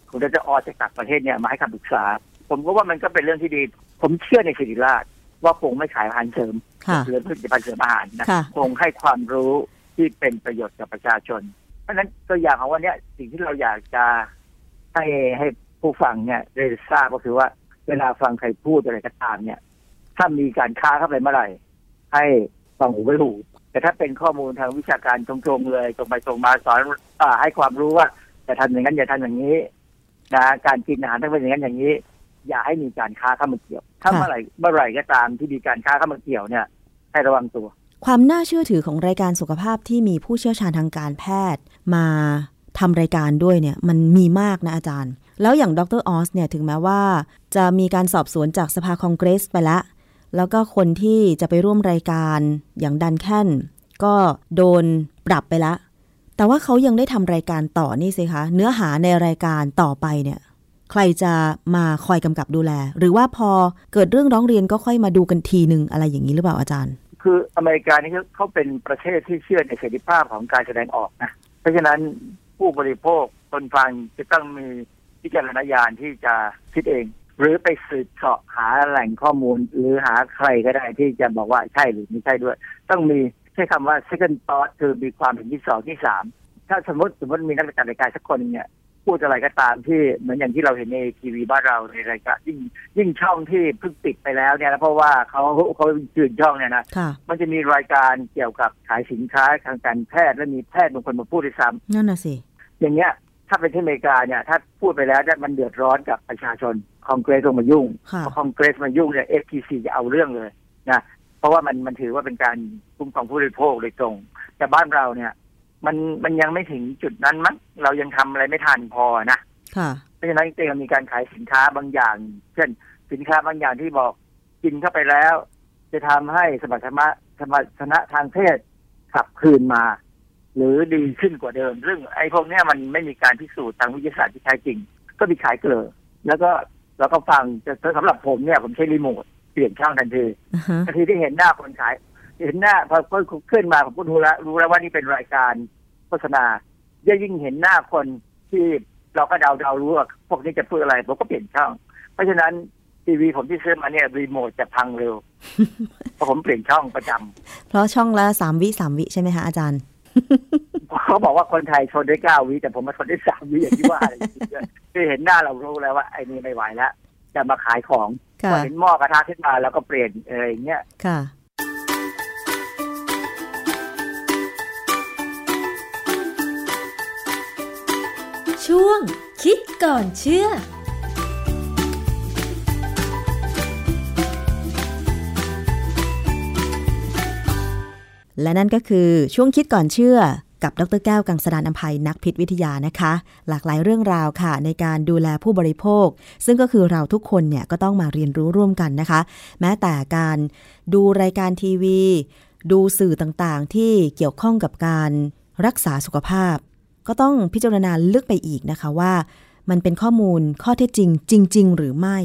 ของดรออสจากต่างประเทศเนี่ยมาให้คำปรึกษา ผมก็ว่ามันก็เป็นเรื่องที่ดี ผมเชื่อในสิริราช ว่าคงไม่ขายอาหารเสริมค่ะหรือผลิตภัณฑ์เสริมอาหารนะค่ะคงให้ความรู้ที่เป็นประโยชน์กับประชาชน เพราะฉะนั้นตัวอย่างของวันเนี้ยสิ่งที่เราอยากจะให้ให้ผู้ฟังเนี่ยได้ทราบก็คือว่า เวลาฟังใครพูดอะไรก็ตามเนี่ย ถ้ามีการค้าเข้าไปเมื่อไหร่ ให้ฟังหูไว้หูแต่ถ้าเป็นข้อมูลทางวิชาการตรงๆเลยตรงไปตรงมาสอนอาให้ความรู้ว่าจะทำอย่างนั้นอย่าทำอย่างนี้นะการกินอาหารต้องเป็นอย่างนั้นอย่างนี้ อย่าให้มีการค้าเข้ามาเกี่ยว ถ้าค่ะเมื่อไหร่เมื่อไหร่ก็ตามที่มีการค้าเข้ามาเกี่ยวเนี่ยให้ระวังตัว ความน่าเชื่อถือของรายการสุขภาพที่มีผู้เชี่ยวชาญทางการแพทย์มาทำรายการด้วยเนี่ยมันมีมากนะอาจารย์ แล้วอย่างดรออสเนี่ยถึงแม้ว่า จะมีการสอบสวนจากสภาคองเกรสไปแล้วแล้วก็คนที่จะไปร่วมรายการอย่างดันแคนก็โดนปรับไปแล้วแต่ว่าเขายังได้ทำรายการต่อนี่สิคะ เนื้อหาในรายการต่อไปเนี่ย ใครจะมาคอยกำกับดูแล หรือว่าพอเกิดเรื่องร้องเรียนก็ค่อยมาดูกันทีหนึ่งอะไรอย่างนี้หรือเปล่าอาจารย์ คืออเมริกานี่เขาเป็นประเทศที่เชื่อในเสรีภาพของการแสดงออกนะเพราะฉะนั้นผู้บริโภคคนฟังจะต้องมีวิจารณญาณที่จะคิดเอง หรือไปสืบเสาะหาแหล่งข้อมูล หรือหาใครก็ได้ที่จะบอกว่าใช่หรือไม่ใช่ด้วย ต้องมีใช้คำว่า second thought คือมีความเห็นที่สองที่สามถ้าสมมติสมมติมีนักจัดรายการสักคนเนี่ย พูดอะไรก็ตามที่เหมือนอย่างที่เราเห็นในทีวีบ้านเราในรายการยิ่งยิ่งช่องที่เพิ่งปิดไปแล้วเนี่ยนะเพราะว่าเขาเขาจืดช่องเนี่ยนะค่ะมันจะมีรายการเกี่ยวกับขายสินค้าทางการแพทย์และมีแพทย์บางคนมาพูดด้วยซ้นั่นน่ะสิำอย่างเงี้ยถ้าเป็นที่อเมริกาเนี่ยถ้าพูดไปแล้วเนี่ยมันเดือดร้อนกับประชาชนคอนเกรสต้องมายุ่งค่ะพอคอนเกรสมายุ่งเนี่ย FTC จะเอาเรื่องเลยนะเพราะว่ามันมันถือว่าเป็นการคุ้มครองผู้บริโภคโดยตรง แต่บ้านเราเนี่ย มันมันยังไม่ถึงจุดนั้นมั้งเรายังทำอะไรไม่ทันพอนะค่ะเพราะฉะนั้นจึงมีการขายสินค้าบางอย่าง เช่น สินค้าบางอย่างที่บอกกินเข้าไปแล้ว จะทำให้สมรรถนะสมรรถนะทางเพศกลับคืนมา หรือดีขึ้นกว่าเดิม ซึ่งไอ้พวกเนี้ยมันไม่มีการพิสูจน์ทางวิทยาศาสตร์ที่แท้จริง ก็มีขายเกลือแล้วก็เราก็ฟังแต่สำหรับผมเนี่ย ผมใช้รีโมทเปลี่ยนช่องทันทีอือฮะทันทีที่เห็นหน้าคนขาย เห็นหน้าพอขึ้นมาผมก็รู้แล้วรู้แล้วว่านี่เป็นรายการโฆษณายิ่งเห็นหน้าคนที่เราก็เดาเดาๆรู้ว่าพวกนี้จะพูดอะไรผมก็เปลี่ยนช่อง เพราะฉะนั้นทีวีผมที่ซื้อมาเนี่ยรีโมทจะพังเร็วเพราะผมเปลี่ยนช่องประจำเพราะช่องละสามวิสามวิใช่ไหมคะอาจารย์เขาบอกว่าคนไทยทนได้เก้าวิแต่ผมมาทนได้สามวิอย่างที่ว่าอะไรจริงๆคือเห็นหน้าเรารู้แล้วว่าไอ้นี่ไม่ไหวแล้วจะมาขายของค่ะพอเห็นหม้อกระทะขึ้นมาแล้วก็เปลี่ยนเอออย่างเงี้ยค่ะ ช่วง คิดก่อนเชื่อและนั่นก็คือช่วงคิดก่อนเชื่อกับดรแก้วกังสดานอภัยนักพิษวิทยานะคะ หลากหลายเรื่องราวค่ะ ในการดูแลผู้บริโภค ซึ่งก็คือเราทุกคนเนี่ยก็ต้องมาเรียนรู้ร่วมกันนะคะ แม้แต่การดูรายการทีวี ดูสื่อต่างๆ ที่เกี่ยวข้องกับการรักษาสุขภาพ ก็ต้องพิจารณาลึกไปอีกนะคะว่ามันเป็นข้อมูลข้อเท็จจริง จริง ๆ หรือไม่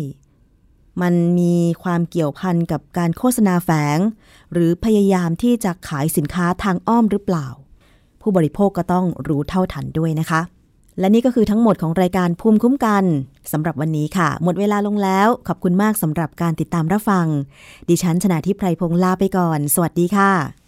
มันมีความเกี่ยวพันกับการโฆษณาแฝง หรือพยายามที่จะขายสินค้าทางอ้อมหรือเปล่า ผู้บริโภคก็ต้องรู้เท่าทันด้วยนะคะ และนี่ก็คือทั้งหมดของรายการภูมิคุ้มกันสำหรับวันนี้ค่ะ หมดเวลาลงแล้ว ขอบคุณมากสำหรับการติดตามรับฟัง ดิฉันชนะทิพไพรพงศ์ลาไปก่อน สวัสดีค่ะ